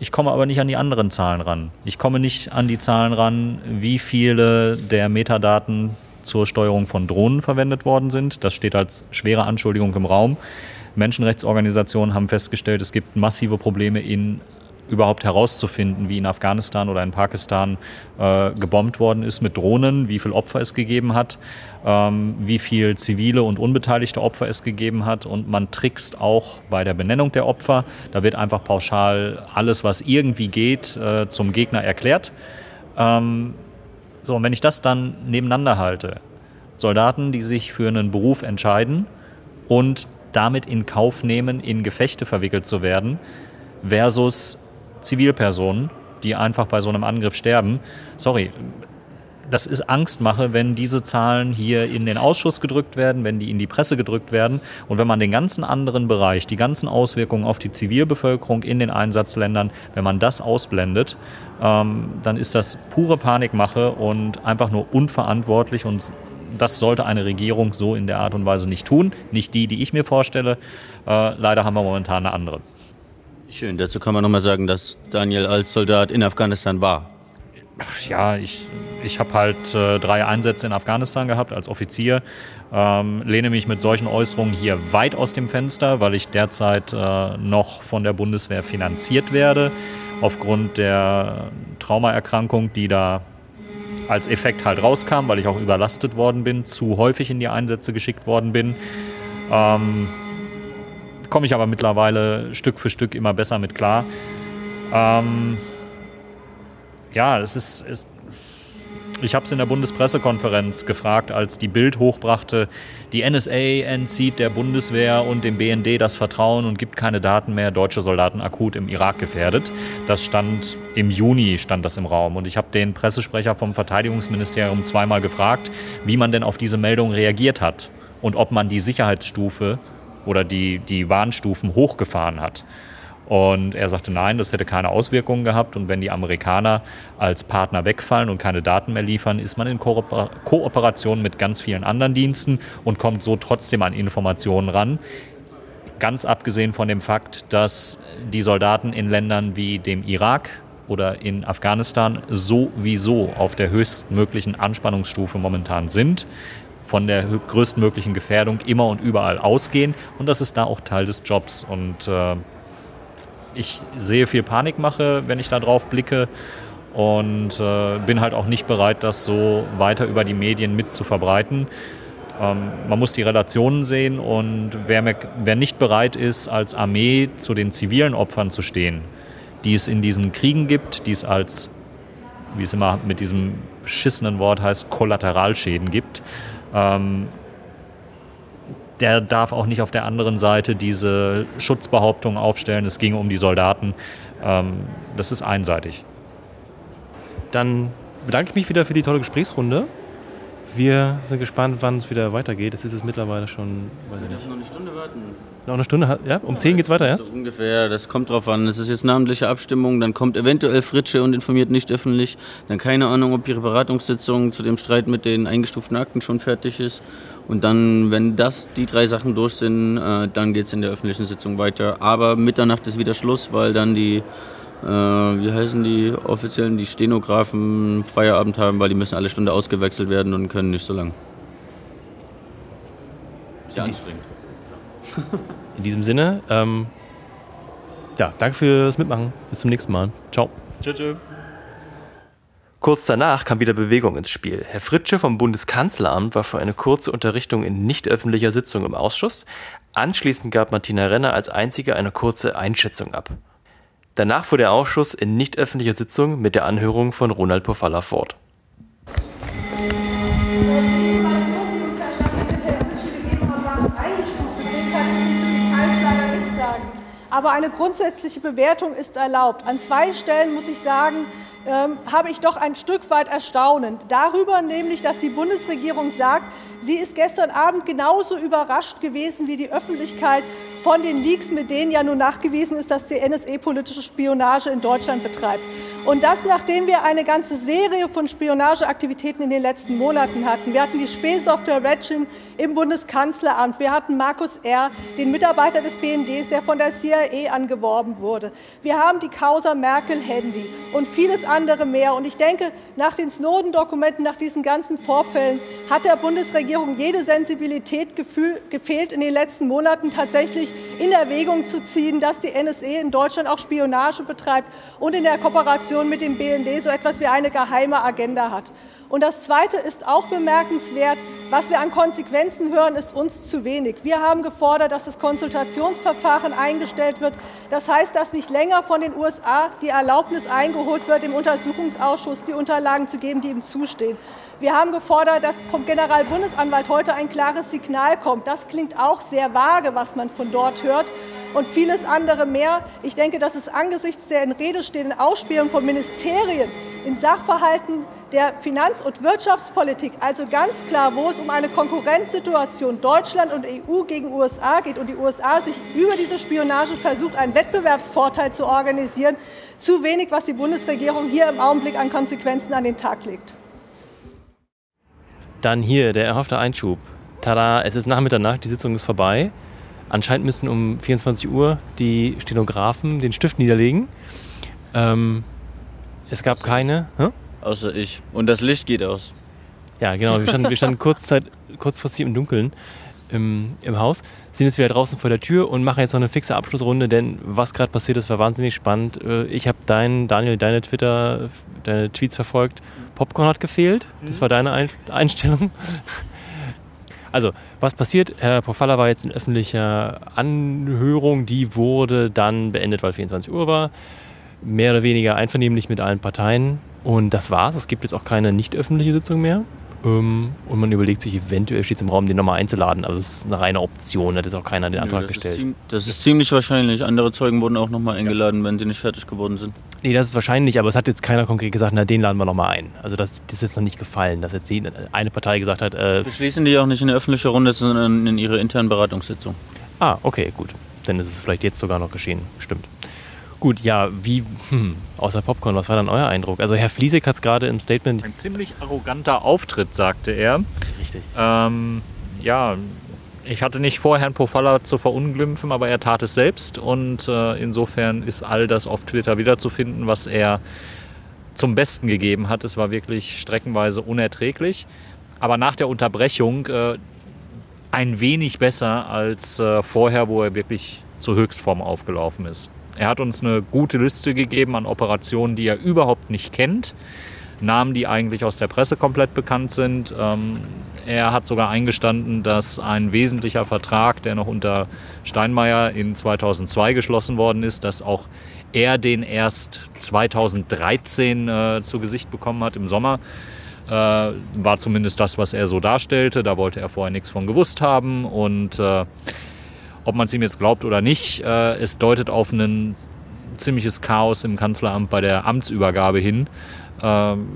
Ich komme aber nicht an die anderen Zahlen ran. Ich komme nicht an die Zahlen ran, wie viele der Metadaten zur Steuerung von Drohnen verwendet worden sind. Das steht als schwere Anschuldigung im Raum. Menschenrechtsorganisationen haben festgestellt, es gibt massive Probleme in überhaupt herauszufinden, wie in Afghanistan oder in Pakistan äh, gebombt worden ist mit Drohnen, wie viele Opfer es gegeben hat, ähm, wie viel zivile und unbeteiligte Opfer es gegeben hat. Und man trickst auch bei der Benennung der Opfer. Da wird einfach pauschal alles, was irgendwie geht, äh, zum Gegner erklärt. Ähm, so, und wenn ich das dann nebeneinander halte, Soldaten, die sich für einen Beruf entscheiden und damit in Kauf nehmen, in Gefechte verwickelt zu werden, versus Zivilpersonen, die einfach bei so einem Angriff sterben. Sorry, das ist Angstmache, wenn diese Zahlen hier in den Ausschuss gedrückt werden, wenn die in die Presse gedrückt werden und wenn man den ganzen anderen Bereich, die ganzen Auswirkungen auf die Zivilbevölkerung in den Einsatzländern, wenn man das ausblendet, ähm, dann ist das pure Panikmache und einfach nur unverantwortlich und das sollte eine Regierung so in der Art und Weise nicht tun. Nicht die, die ich mir vorstelle. Äh, leider haben wir momentan eine andere. Schön, dazu kann man nochmal sagen, dass Daniel als Soldat in Afghanistan war. Ja, ich, ich habe halt äh, drei Einsätze in Afghanistan gehabt als Offizier. Ähm, lehne mich mit solchen Äußerungen hier weit aus dem Fenster, weil ich derzeit äh, noch von der Bundeswehr finanziert werde, aufgrund der Traumaerkrankung, die da als Effekt halt rauskam, weil ich auch überlastet worden bin, zu häufig in die Einsätze geschickt worden bin. Ähm, komme ich aber mittlerweile Stück für Stück immer besser mit klar. Ähm, ja, es ist, es, ich habe es in der Bundespressekonferenz gefragt, als die Bild hochbrachte, die NSA entzieht der Bundeswehr und dem BND das Vertrauen und gibt keine Daten mehr, deutsche Soldaten akut im Irak gefährdet. Das stand im Juni, stand das im Raum. Und ich habe den Pressesprecher vom Verteidigungsministerium zweimal gefragt, wie man denn auf diese Meldung reagiert hat und ob man die Sicherheitsstufe oder die, die Warnstufen hochgefahren hat. Und er sagte, nein, das hätte keine Auswirkungen gehabt. Und wenn die Amerikaner als Partner wegfallen und keine Daten mehr liefern, ist man in Kooper Kooperation mit ganz vielen anderen Diensten und kommt so trotzdem an Informationen ran. Ganz abgesehen von dem Fakt, dass die Soldaten in Ländern wie dem Irak oder in Afghanistan sowieso auf der höchstmöglichen Anspannungsstufe momentan sind von der größtmöglichen Gefährdung immer und überall ausgehen. Und das ist da auch Teil des Jobs. Und äh, ich sehe viel Panikmache, wenn ich da drauf blicke. Und äh, bin halt auch nicht bereit, das so weiter über die Medien mit zu verbreiten. Ähm, man muss die Relationen sehen und wer, wer nicht bereit ist, als Armee zu den zivilen Opfern zu stehen, die es in diesen Kriegen gibt, die es als, wie es immer mit diesem beschissenen Wort heißt, Kollateralschäden gibt, ähm, der darf auch nicht auf der anderen Seite diese Schutzbehauptung aufstellen, es ginge um die Soldaten. Ähm, das ist einseitig. Dann bedanke ich mich wieder für die tolle Gesprächsrunde. Wir sind gespannt, wann es wieder weitergeht. Es ist es mittlerweile schon, weiß ich Wir nicht. dürfen noch eine Stunde warten. Noch eine Stunde? Ja, um 10 geht's weiter erst? So ungefähr, das kommt drauf an. Es ist jetzt namentliche Abstimmung, dann kommt eventuell Fritsche und informiert nicht öffentlich. Dann keine Ahnung, ob ihre Beratungssitzung zu dem Streit mit den eingestuften Akten schon fertig ist. Und dann, wenn das, die drei Sachen durch sind, äh, dann geht's in der öffentlichen Sitzung weiter. Aber Mitternacht ist wieder Schluss, weil dann die, wie heißen die offiziellen, die Stenografen Feierabend haben, weil die müssen alle Stunde ausgewechselt werden und können nicht so lang. Sehr anstrengend. In diesem Sinne, ähm, ja, danke fürs Mitmachen. Bis zum nächsten Mal. Ciao. Tschüss. tschüss. Kurz danach kam wieder Bewegung ins Spiel. Herr Fritsche vom Bundeskanzleramt war für eine kurze Unterrichtung in nicht öffentlicher Sitzung im Ausschuss. Anschließend gab Martina Renner als einzige eine kurze Einschätzung ab. Danach fuhr der Ausschuss in nicht öffentlicher Sitzung mit der Anhörung von Ronald Pofalla fort. Aber eine grundsätzliche Bewertung ist erlaubt. An zwei Stellen muss ich sagen, ähm, habe ich doch ein Stück weit Erstaunen. Darüber nämlich, dass die Bundesregierung sagt, sie ist gestern Abend genauso überrascht gewesen wie die Öffentlichkeit von den Leaks, mit denen ja nun nachgewiesen ist, dass die NSE politische Spionage in Deutschland betreibt. Und das, nachdem wir eine ganze Serie von Spionageaktivitäten in den letzten Monaten hatten. Wir hatten die Spähsoftware Retchin im Bundeskanzleramt. Wir hatten Markus R., den Mitarbeiter des BNDs, der von der CIA angeworben wurde. Wir haben die Causa Merkel-Handy und vieles andere mehr. Und ich denke, nach den Snowden-Dokumenten, nach diesen ganzen Vorfällen hat der Bundesregierung jede Sensibilität gefehlt, in den letzten Monaten tatsächlich in Erwägung zu ziehen, dass die NSE in Deutschland auch Spionage betreibt und in der Kooperation mit dem BND so etwas wie eine geheime Agenda hat. Und das Zweite ist auch bemerkenswert, was wir an Konsequenzen hören, ist uns zu wenig. Wir haben gefordert, dass das Konsultationsverfahren eingestellt wird. Das heißt, dass nicht länger von den USA die Erlaubnis eingeholt wird, dem Untersuchungsausschuss die Unterlagen zu geben, die ihm zustehen. Wir haben gefordert, dass vom Generalbundesanwalt heute ein klares Signal kommt. Das klingt auch sehr vage, was man von dort hört und vieles andere mehr. Ich denke, dass es angesichts der in Rede stehenden Ausspielungen von Ministerien in Sachverhalten der Finanz- und Wirtschaftspolitik, also ganz klar, wo es um eine Konkurrenzsituation Deutschland und EU gegen USA geht und die USA sich über diese Spionage versucht, einen Wettbewerbsvorteil zu organisieren, zu wenig, was die Bundesregierung hier im Augenblick an Konsequenzen an den Tag legt. Dann hier der erhoffte Einschub. Tada, es ist nach Mitternacht, die Sitzung ist vorbei. Anscheinend müssen um 24 Uhr die Stenografen den Stift niederlegen. Ähm, es gab keine. Hä? Außer ich. Und das Licht geht aus. Ja, genau. Wir standen, wir standen kurz, Zeit, kurz vor sie im Dunkeln im, im Haus, sind jetzt wieder draußen vor der Tür und machen jetzt noch eine fixe Abschlussrunde, denn was gerade passiert ist, war wahnsinnig spannend. Äh, Ich habe dein, Daniel, deine Twitter, deine Tweets verfolgt. Popcorn hat gefehlt. Das war deine Ein Einstellung. Also, was passiert? Herr Pofalla war jetzt in öffentlicher Anhörung. Die wurde dann beendet, weil 24 Uhr war. Mehr oder weniger einvernehmlich mit allen Parteien. Und das war's. Es gibt jetzt auch keine nicht öffentliche Sitzung mehr. Ähm, Und man überlegt sich, eventuell steht es im Raum, den nochmal einzuladen. Aber es ist eine reine Option. Da hat jetzt auch keiner den Antrag das gestellt. Ist das ist ziemlich wahrscheinlich. Andere Zeugen wurden auch nochmal eingeladen, wenn sie nicht fertig geworden sind. Nee, das ist wahrscheinlich, aber es hat jetzt keiner konkret gesagt, na, den laden wir nochmal ein. Also das, das ist jetzt noch nicht gefallen, dass jetzt die, eine Partei gesagt hat, äh, Beschließen die auch nicht in der öffentlichen Runde, sondern in ihrer internen Beratungssitzung. ah, okay, gut. Dann ist es vielleicht jetzt sogar noch geschehen. Stimmt. Gut, ja, wie, hm, außer Popcorn, was war dann euer Eindruck? Also Herr Fliesig hat es gerade im Statement... Ein ziemlich arroganter Auftritt, sagte er. Richtig. Ähm, ja, ich hatte nicht vor, Herrn Pofalla zu verunglimpfen, aber er tat es selbst. Und äh, insofern ist all das auf Twitter wiederzufinden, was er zum Besten gegeben hat. Es war wirklich streckenweise unerträglich. Aber nach der Unterbrechung äh, ein wenig besser als äh, vorher, wo er wirklich zur Höchstform aufgelaufen ist. Er hat uns eine gute Liste gegeben an Operationen, die er überhaupt nicht kennt. Namen, die eigentlich aus der Presse komplett bekannt sind. Ähm, er hat sogar eingestanden, dass ein wesentlicher Vertrag, der noch unter Steinmeier in 2002 geschlossen worden ist, dass auch er den erst 2013 äh, zu Gesicht bekommen hat im Sommer. Äh, war zumindest das, was er so darstellte. Da wollte er vorher nichts von gewusst haben. Und äh, ob man es ihm jetzt glaubt oder nicht, äh, es deutet auf ein ziemliches Chaos im Kanzleramt bei der Amtsübergabe hin. Ähm,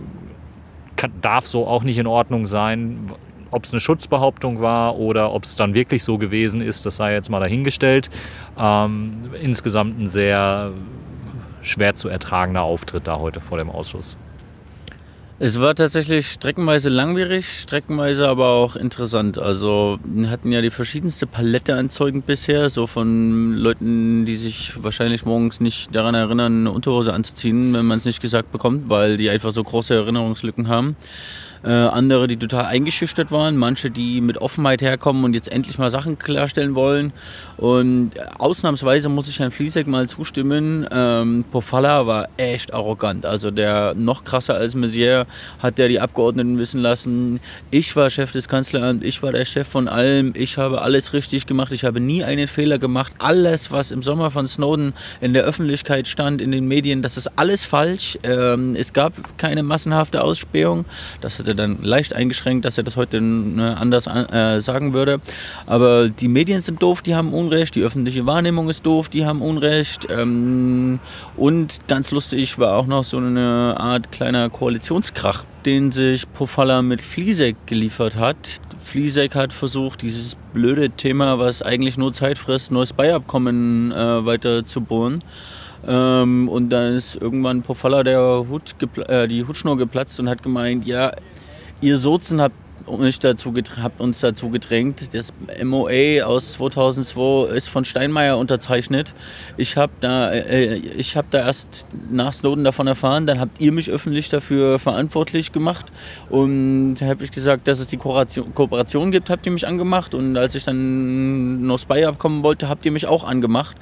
kann, darf so auch nicht in Ordnung sein. Ob es eine Schutzbehauptung war oder ob es dann wirklich so gewesen ist, das sei jetzt mal dahingestellt. Ähm, insgesamt ein sehr schwer zu ertragender Auftritt da heute vor dem Ausschuss. Es war tatsächlich streckenweise langwierig, streckenweise aber auch interessant. Also wir hatten ja die verschiedenste Palette an Zeugen bisher, so von Leuten, die sich wahrscheinlich morgens nicht daran erinnern, eine Unterhose anzuziehen, wenn man es nicht gesagt bekommt, weil die einfach so große Erinnerungslücken haben äh, andere, die total eingeschüchtert waren, manche, die mit Offenheit herkommen und jetzt endlich mal Sachen klarstellen wollen. Und ausnahmsweise muss ich Herrn Fliesek mal zustimmen, ähm, Pofalla war echt arrogant. Also der noch krasser als Messier hat der die Abgeordneten wissen lassen, ich war Chef des Kanzleramts, ich war der Chef von allem, ich habe alles richtig gemacht, ich habe nie einen Fehler gemacht. Alles, was im Sommer von Snowden in der Öffentlichkeit stand, in den Medien, das ist alles falsch. Ähm, es gab keine massenhafte Ausspähung. Das hatte dann leicht eingeschränkt, dass er das heute ne, anders äh, sagen würde. Aber die Medien sind doof, die haben Unrecht. Die öffentliche Wahrnehmung ist doof, die haben Unrecht. Ähm, und ganz lustig war auch noch so eine Art kleiner Koalitionskrach, den sich Pofalla mit Fliesek geliefert hat. Fliesek hat versucht, dieses blöde Thema, was eigentlich nur Zeit frisst, neues Beiabkommen äh, weiter zu bohren. Ähm, und dann ist irgendwann Pofalla der Hut äh, die Hutschnur geplatzt und hat gemeint, ja, ihr Sozen habt mich dazu habt uns dazu gedrängt. Das MOA aus 2002 ist von Steinmeier unterzeichnet. Ich habe da, äh, ich habe da erst nach Snowden davon erfahren. Dann habt ihr mich öffentlich dafür verantwortlich gemacht und habe ich gesagt, dass es die Kooperation, Kooperation gibt, habt ihr mich angemacht und als ich dann noch Spy abkommen wollte, habt ihr mich auch angemacht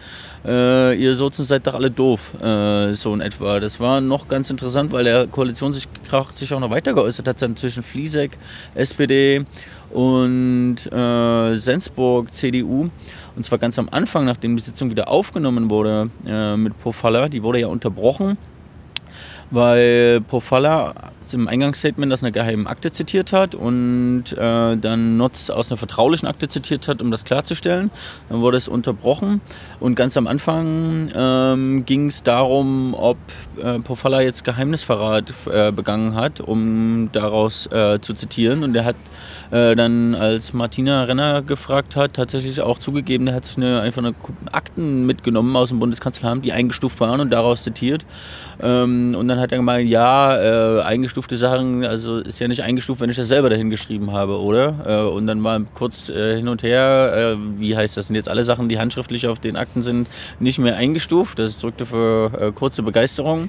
äh, ihr Sozen seid doch alle doof, äh, so in etwa. Das war noch ganz interessant, weil der Koalitionskrach sich auch noch weiter geäußert hat zwischen Fliesek, SPD und äh, Sensburg, CDU. Und zwar ganz am Anfang, nachdem die Sitzung wieder aufgenommen wurde äh, mit Pofalla, die wurde ja unterbrochen, weil Pofalla im Eingangsstatement aus einer geheimen Akte zitiert hat und äh, dann Notz aus einer vertraulichen Akte zitiert hat, um das klarzustellen. Dann wurde es unterbrochen und ganz am Anfang ähm, ging es darum, ob äh, Pofalla jetzt Geheimnisverrat äh, begangen hat, um daraus äh, zu zitieren. Und er hat äh, dann, als Martina Renner gefragt hat, tatsächlich auch zugegeben, er hat sich eine, einfach eine Akten mitgenommen aus dem Bundeskanzleramt, die eingestuft waren und daraus zitiert. Ähm, und dann hat er gemeint, ja, äh, eingestufte Sachen, also ist ja nicht eingestuft, wenn ich das selber dahin geschrieben habe, oder? Äh, und dann war kurz äh, hin und her, äh, wie heißt das? Sind jetzt alle Sachen, die handschriftlich auf den Akten sind, nicht mehr eingestuft? Das drückte für kurze Begeisterung.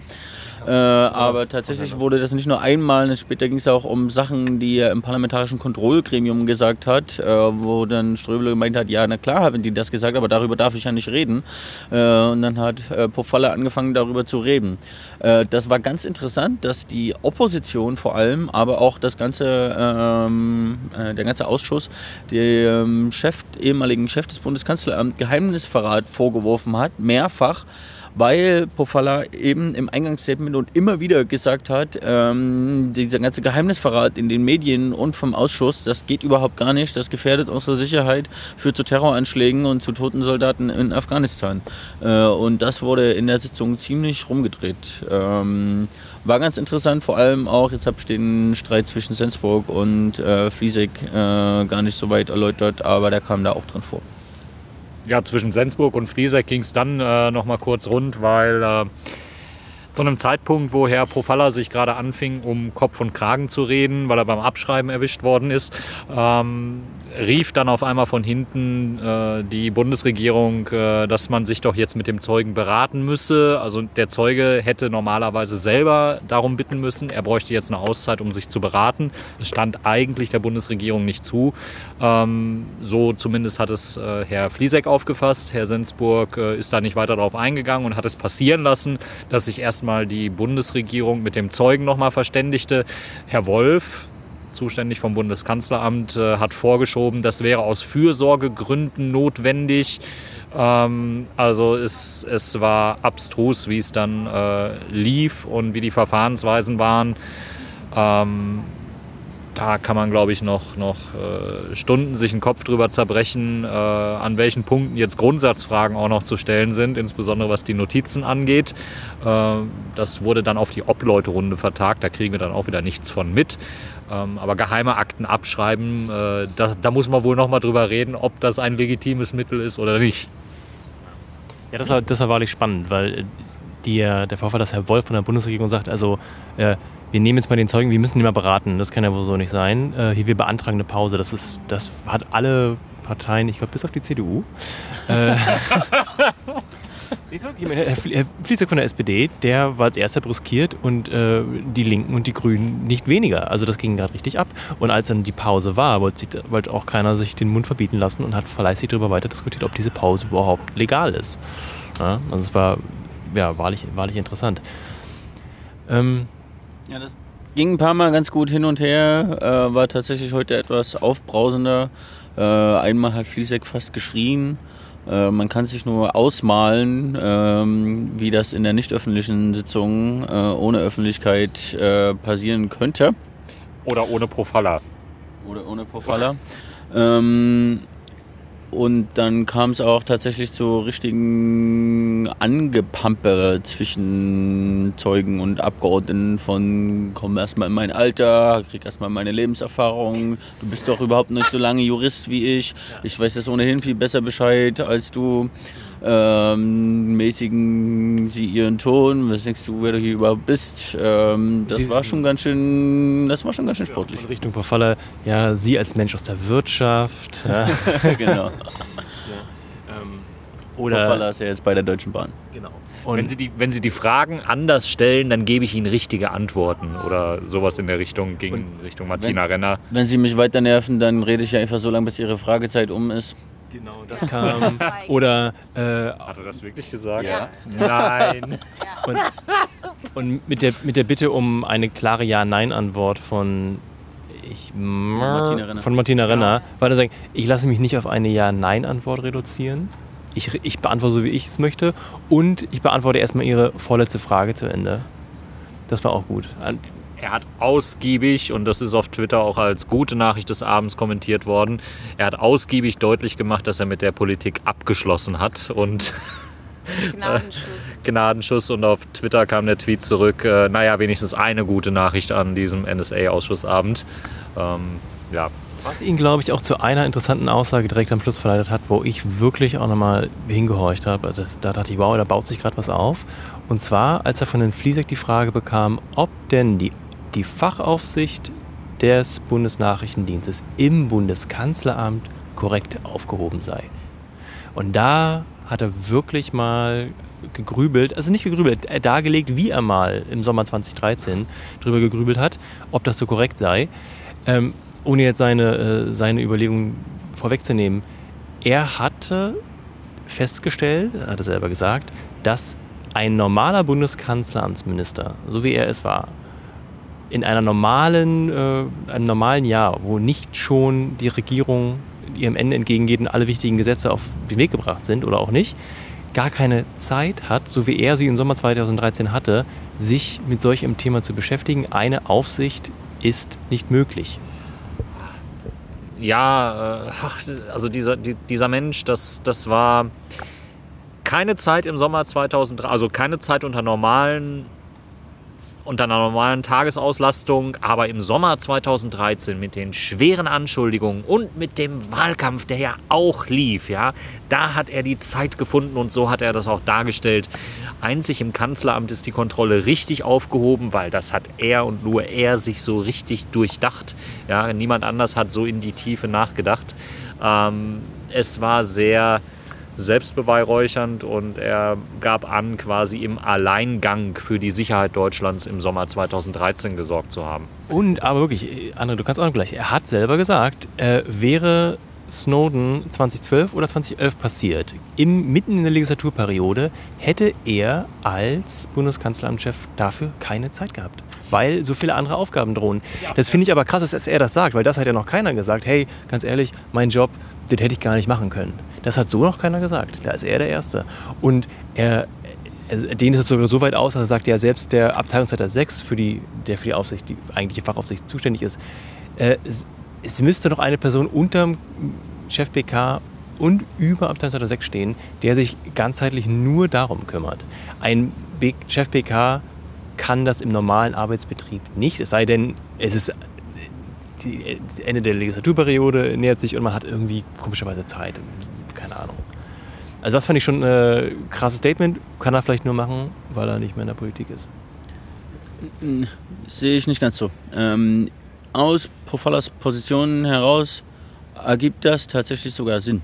Äh, aber tatsächlich wurde das nicht nur einmal, später ging es auch um Sachen, die er im parlamentarischen Kontrollgremium gesagt hat, äh, wo dann Ströbele gemeint hat, ja, na klar haben die das gesagt, aber darüber darf ich ja nicht reden. Äh, und dann hat äh, Pofalla angefangen, darüber zu reden. Äh, das war ganz interessant, dass die Opposition vor allem, aber auch das ganze, ähm, äh, der ganze Ausschuss dem Chef, ehemaligen Chef des Bundeskanzleramts Geheimnisverrat vorgeworfen hat, mehrfach weil Pofalla eben im Eingangsstatement und immer wieder gesagt hat, ähm, dieser ganze Geheimnisverrat in den Medien und vom Ausschuss, das geht überhaupt gar nicht, das gefährdet unsere Sicherheit, führt zu Terroranschlägen und zu toten Soldaten in Afghanistan. Äh, und das wurde in der Sitzung ziemlich rumgedreht. Ähm, war ganz interessant, vor allem auch, jetzt habe ich den Streit zwischen Sensburg und äh, Fliesek äh, gar nicht so weit erläutert, aber der kam da auch drin vor ja, zwischen Sensburg und Flieseck ging es dann äh, noch mal kurz rund, weil äh, zu einem Zeitpunkt, wo Herr Profalla sich gerade anfing, um Kopf und Kragen zu reden, weil er beim Abschreiben erwischt worden ist, ähm, rief dann auf einmal von hinten äh, die Bundesregierung, äh, dass man sich doch jetzt mit dem Zeugen beraten müsse. Also der Zeuge hätte normalerweise selber darum bitten müssen, er bräuchte jetzt eine Auszeit, um sich zu beraten. Es stand eigentlich der Bundesregierung nicht zu. Ähm, so zumindest hat es äh, Herr Fliesek aufgefasst. Herr Sensburg äh, ist da nicht weiter darauf eingegangen und hat es passieren lassen, dass sich erst erstmal die Bundesregierung mit dem Zeugen nochmal verständigte. Herr Wolf, zuständig vom Bundeskanzleramt, äh, hat vorgeschoben, das wäre aus Fürsorgegründen notwendig. Ähm, also es, es war abstrus, wie es dann äh, lief und wie die Verfahrensweisen waren. Ähm, da kann man, glaube ich, noch, noch äh, Stunden sich einen Kopf drüber zerbrechen, äh, an welchen Punkten jetzt Grundsatzfragen auch noch zu stellen sind, insbesondere was die Notizen angeht. Äh, das wurde dann auf die Obleute-Runde vertagt, da kriegen wir dann auch wieder nichts von mit. Ähm, aber geheime Akten abschreiben, äh, da, da, muss man wohl noch mal drüber reden, ob das ein legitimes Mittel ist oder nicht. Ja, das war, das war wahrlich spannend, weil äh, die, der Vorfall, dass Herr Wolf von der Bundesregierung sagt, also äh, wir nehmen jetzt mal den Zeugen, wir müssen ihn mal beraten. Das kann ja wohl so nicht sein. Äh, hier, wir beantragen eine Pause. Das, ist, das hat alle Parteien, ich glaube bis auf die CDU. äh, Herr Fließer von der SPD, der war als erster bruskiert und äh, die Linken und die Grünen nicht weniger. Also das ging gerade richtig ab. Und als dann die Pause war, wollte, wollte, auch keiner sich den Mund verbieten lassen und hat fleißig darüber weiter diskutiert, ob diese Pause überhaupt legal ist. Ja, also es war ja, wahrlich, wahrlich interessant. Ähm, ja, das ging ein paar Mal ganz gut hin und her, äh, war tatsächlich heute etwas aufbrausender. Äh, einmal hat Fließek fast geschrien. Äh, man kann sich nur ausmalen, ähm, wie das in der nicht öffentlichen Sitzung äh, ohne Öffentlichkeit äh, passieren könnte. Oder ohne Profalla. Oder ohne Profalla. ähm, und dann kam es auch tatsächlich zu richtigen Angepampere zwischen Zeugen und Abgeordneten von komm erstmal in mein Alter, krieg erstmal meine Lebenserfahrung, du bist doch überhaupt nicht so lange Jurist wie ich, ich weiß jetzt ohnehin viel besser Bescheid als du ähm, mäßigen sie ihren Ton, was denkst du, wer du hier überhaupt bist. Ähm, das war schon ganz schön, das war schon ganz schön sportlich. Ja, Richtung Verfaller, ja, sie als Mensch aus der Wirtschaft. Ja. genau. Ja. Ähm, oder Verfaller ist ja jetzt bei der Deutschen Bahn. Genau. Und wenn Sie, die, wenn Sie die Fragen anders stellen, dann gebe ich Ihnen richtige Antworten oder sowas in der Richtung gegen Richtung Martina wenn, Renner. Wenn Sie mich weiter nerven, dann rede ich ja einfach so lange, bis Ihre Fragezeit um ist. Genau, das kam. Oder. Äh, Hat er das wirklich gesagt? Ja. Nein. Und, und, mit, der, mit der Bitte um eine klare Ja-Nein-Antwort von. Ich, Martina Renner. Von Martina Renner. Ja. Weil er sagt, ich lasse mich nicht auf eine Ja-Nein-Antwort reduzieren. Ich, ich beantworte so, wie ich es möchte. Und ich beantworte erstmal Ihre vorletzte Frage zu Ende. Das war auch gut. Er hat ausgiebig, und das ist auf Twitter auch als gute Nachricht des Abends kommentiert worden, er hat ausgiebig deutlich gemacht, dass er mit der Politik abgeschlossen hat und Gnadenschuss. Gnadenschuss und auf Twitter kam der Tweet zurück, äh, naja, wenigstens eine gute Nachricht an diesem NSA-Ausschussabend. Ähm, ja. Was ihn, glaube ich, auch zu einer interessanten Aussage direkt am Schluss verleitet hat, wo ich wirklich auch nochmal hingehorcht habe. Also da dachte ich, wow, da baut sich gerade was auf. Und zwar, als er von den Fliesek die Frage bekam, ob denn die die Fachaufsicht des Bundesnachrichtendienstes im Bundeskanzleramt korrekt aufgehoben sei. Und da hat er wirklich mal gegrübelt, also nicht gegrübelt, er dargelegt, wie er mal im Sommer 2013 darüber gegrübelt hat, ob das so korrekt sei. Ähm, ohne jetzt seine, äh, seine Überlegungen vorwegzunehmen. Er hatte festgestellt, hat er selber gesagt, dass ein normaler Bundeskanzleramtsminister, so wie er es war, in einer normalen, äh, einem normalen Jahr, wo nicht schon die Regierung ihrem Ende entgegengeht und alle wichtigen Gesetze auf den Weg gebracht sind oder auch nicht, gar keine Zeit hat, so wie er sie im Sommer 2013 hatte, sich mit solch einem Thema zu beschäftigen. Eine Aufsicht ist nicht möglich. Ja, äh, also dieser, dieser Mensch, das, das war keine Zeit im Sommer 2003, also keine Zeit unter normalen unter einer normalen Tagesauslastung, aber im Sommer 2013 mit den schweren Anschuldigungen und mit dem Wahlkampf, der ja auch lief, ja, da hat er die Zeit gefunden und so hat er das auch dargestellt. Einzig im Kanzleramt ist die Kontrolle richtig aufgehoben, weil das hat er und nur er sich so richtig durchdacht. Ja, niemand anders hat so in die Tiefe nachgedacht. Ähm, es war sehr selbstbeweihräuchernd und er gab an, quasi im Alleingang für die Sicherheit Deutschlands im Sommer 2013 gesorgt zu haben. Und aber wirklich, André, du kannst auch noch gleich, er hat selber gesagt, äh, wäre Snowden 2012 oder 2011 passiert, im, mitten in der Legislaturperiode, hätte er als Bundeskanzleramtschef dafür keine Zeit gehabt weil so viele andere Aufgaben drohen. Das finde ich aber krass, dass er das sagt, weil das hat ja noch keiner gesagt. Hey, ganz ehrlich, mein Job, den hätte ich gar nicht machen können. Das hat so noch keiner gesagt. Da ist er der Erste. Und er, also dehnt es sogar so weit aus, dass er sagt, ja, selbst der Abteilungsleiter 6, für die, der für die Aufsicht, die eigentliche Fachaufsicht zuständig ist, Äh, es, es müsste doch eine Person unterm Chef PK und über Abteilungsleiter 6 stehen, der sich ganzheitlich nur darum kümmert. Ein Chef PK kann das im normalen Arbeitsbetrieb nicht, es sei denn, es ist die, Ende der Legislaturperiode nähert sich und man hat irgendwie komischerweise Zeit. Keine Ahnung. Also das fand ich schon ein krasses Statement. Kann er vielleicht nur machen, weil er nicht mehr in der Politik ist. Sehe ich nicht ganz so. Ähm, aus Profalas Position heraus ergibt das tatsächlich sogar Sinn.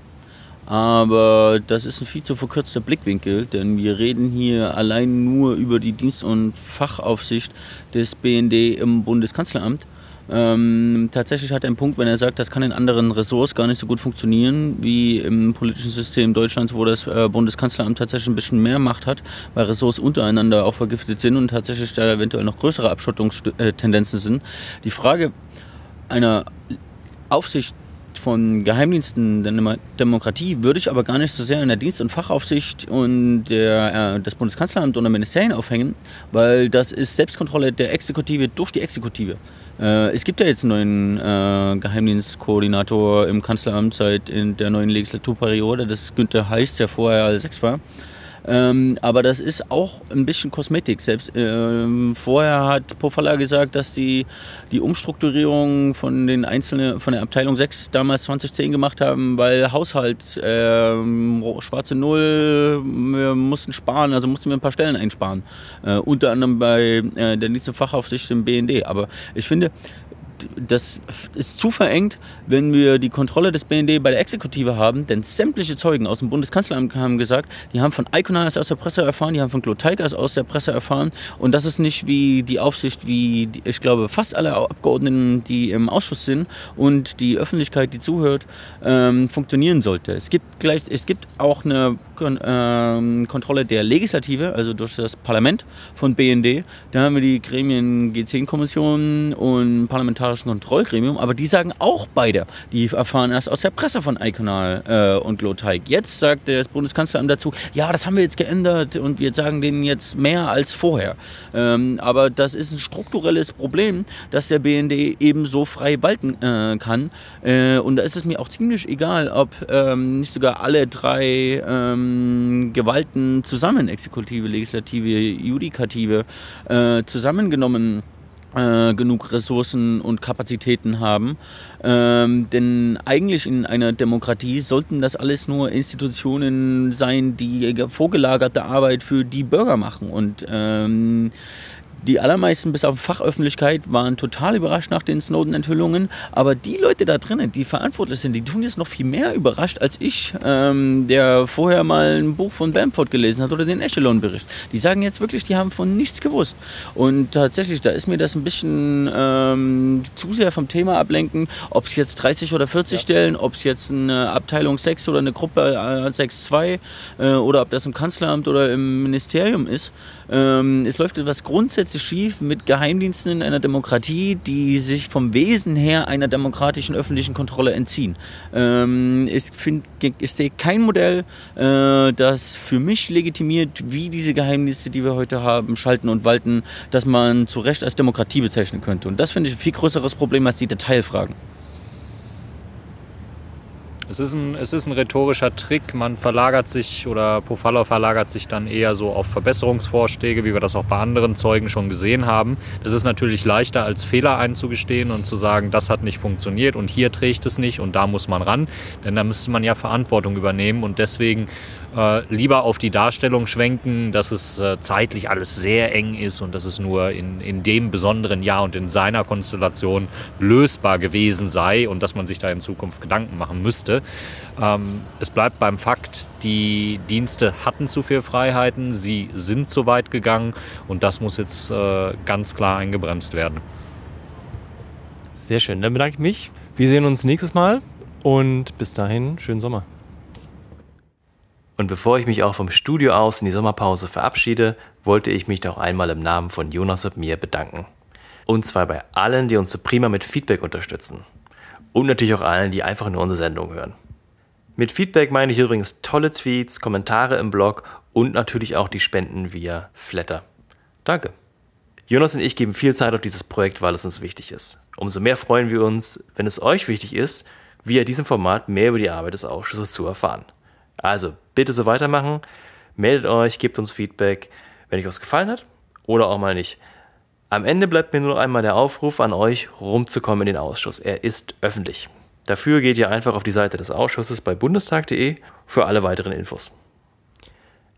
Aber das ist ein viel zu verkürzter Blickwinkel, denn wir reden hier allein nur über die Dienst- und Fachaufsicht des BND im Bundeskanzleramt. Ähm, tatsächlich hat er einen Punkt, wenn er sagt, das kann in anderen Ressorts gar nicht so gut funktionieren wie im politischen System Deutschlands, wo das äh, Bundeskanzleramt tatsächlich ein bisschen mehr Macht hat, weil Ressorts untereinander auch vergiftet sind und tatsächlich da eventuell noch größere Abschottungstendenzen sind. Die Frage einer Aufsicht von Geheimdiensten der Demokratie würde ich aber gar nicht so sehr in der Dienst- und Fachaufsicht und der, äh, des Bundeskanzleramts und der Ministerien aufhängen, weil das ist Selbstkontrolle der Exekutive durch die Exekutive. Äh, es gibt ja jetzt einen neuen äh, Geheimdienstkoordinator im Kanzleramt seit in der neuen Legislaturperiode. Das ist Günther Heiß, der vorher als sechs war. Ähm, aber das ist auch ein bisschen Kosmetik. Selbst ähm, vorher hat Pofalla gesagt, dass die, die Umstrukturierung von den einzelnen, von der Abteilung 6 damals 2010 gemacht haben, weil Haushalt, ähm, schwarze Null, wir mussten sparen, also mussten wir ein paar Stellen einsparen. Äh, unter anderem bei äh, der nächsten Fachaufsicht im BND. Aber ich finde, das ist zu verengt, wenn wir die Kontrolle des BND bei der Exekutive haben, denn sämtliche Zeugen aus dem Bundeskanzleramt haben gesagt, die haben von Iconas aus der Presse erfahren, die haben von Gloteikas aus der Presse erfahren und das ist nicht wie die Aufsicht, wie ich glaube fast alle Abgeordneten, die im Ausschuss sind und die Öffentlichkeit, die zuhört, ähm, funktionieren sollte. Es gibt gleich, es gibt auch eine ähm, Kontrolle der Legislative, also durch das Parlament von BND. Da haben wir die Gremien G10-Kommission und Parlamentarischen Kontrollgremium, aber die sagen auch beide, die erfahren erst aus der Presse von Iconal äh, und Gloteig. Jetzt sagt das Bundeskanzleramt dazu, ja, das haben wir jetzt geändert und wir sagen denen jetzt mehr als vorher. Ähm, aber das ist ein strukturelles Problem, dass der BND eben so frei walten äh, kann. Äh, und da ist es mir auch ziemlich egal, ob ähm, nicht sogar alle drei ähm, Gewalten zusammen, Exekutive, Legislative, Judikative, äh, zusammengenommen äh, genug Ressourcen und Kapazitäten haben. Ähm, denn eigentlich in einer Demokratie sollten das alles nur Institutionen sein, die vorgelagerte Arbeit für die Bürger machen. Und ähm, die allermeisten, bis auf Fachöffentlichkeit, waren total überrascht nach den Snowden-Enthüllungen. Aber die Leute da drinnen, die verantwortlich sind, die tun jetzt noch viel mehr überrascht als ich, ähm, der vorher mal ein Buch von Bamford gelesen hat oder den Echelon-Bericht. Die sagen jetzt wirklich, die haben von nichts gewusst. Und tatsächlich, da ist mir das ein bisschen ähm, zu sehr vom Thema ablenken, ob es jetzt 30 oder 40 ja. Stellen, ob es jetzt eine Abteilung 6 oder eine Gruppe 6-2 äh, oder ob das im Kanzleramt oder im Ministerium ist. Ähm, es läuft etwas grundsätzlich schief mit Geheimdiensten in einer Demokratie, die sich vom Wesen her einer demokratischen öffentlichen Kontrolle entziehen. Ähm, ich, find, ich sehe kein Modell, äh, das für mich legitimiert, wie diese Geheimdienste, die wir heute haben, schalten und walten, dass man zu Recht als Demokratie bezeichnen könnte. Und das finde ich ein viel größeres Problem als die Detailfragen. Es ist, ein, es ist ein rhetorischer Trick. Man verlagert sich oder Pofalla verlagert sich dann eher so auf Verbesserungsvorschläge, wie wir das auch bei anderen Zeugen schon gesehen haben. Das ist natürlich leichter als Fehler einzugestehen und zu sagen, das hat nicht funktioniert und hier trägt es nicht und da muss man ran. Denn da müsste man ja Verantwortung übernehmen und deswegen äh, lieber auf die Darstellung schwenken, dass es äh, zeitlich alles sehr eng ist und dass es nur in, in dem besonderen Jahr und in seiner Konstellation lösbar gewesen sei und dass man sich da in Zukunft Gedanken machen müsste. Ähm, es bleibt beim Fakt, die Dienste hatten zu viel Freiheiten, sie sind zu weit gegangen und das muss jetzt äh, ganz klar eingebremst werden. Sehr schön, dann bedanke ich mich. Wir sehen uns nächstes Mal und bis dahin, schönen Sommer. Und bevor ich mich auch vom Studio aus in die Sommerpause verabschiede, wollte ich mich noch einmal im Namen von Jonas und mir bedanken. Und zwar bei allen, die uns so prima mit Feedback unterstützen. Und natürlich auch allen, die einfach nur unsere Sendung hören. Mit Feedback meine ich übrigens tolle Tweets, Kommentare im Blog und natürlich auch die Spenden via Flatter. Danke. Jonas und ich geben viel Zeit auf dieses Projekt, weil es uns wichtig ist. Umso mehr freuen wir uns, wenn es euch wichtig ist, via diesem Format mehr über die Arbeit des Ausschusses zu erfahren. Also bitte so weitermachen, meldet euch, gebt uns Feedback, wenn euch was gefallen hat oder auch mal nicht. Am Ende bleibt mir nur noch einmal der Aufruf an euch, rumzukommen in den Ausschuss. Er ist öffentlich. Dafür geht ihr einfach auf die Seite des Ausschusses bei bundestag.de für alle weiteren Infos.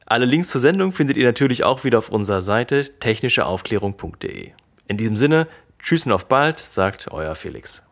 Alle Links zur Sendung findet ihr natürlich auch wieder auf unserer Seite technischeaufklärung.de. In diesem Sinne, tschüss und auf bald, sagt euer Felix.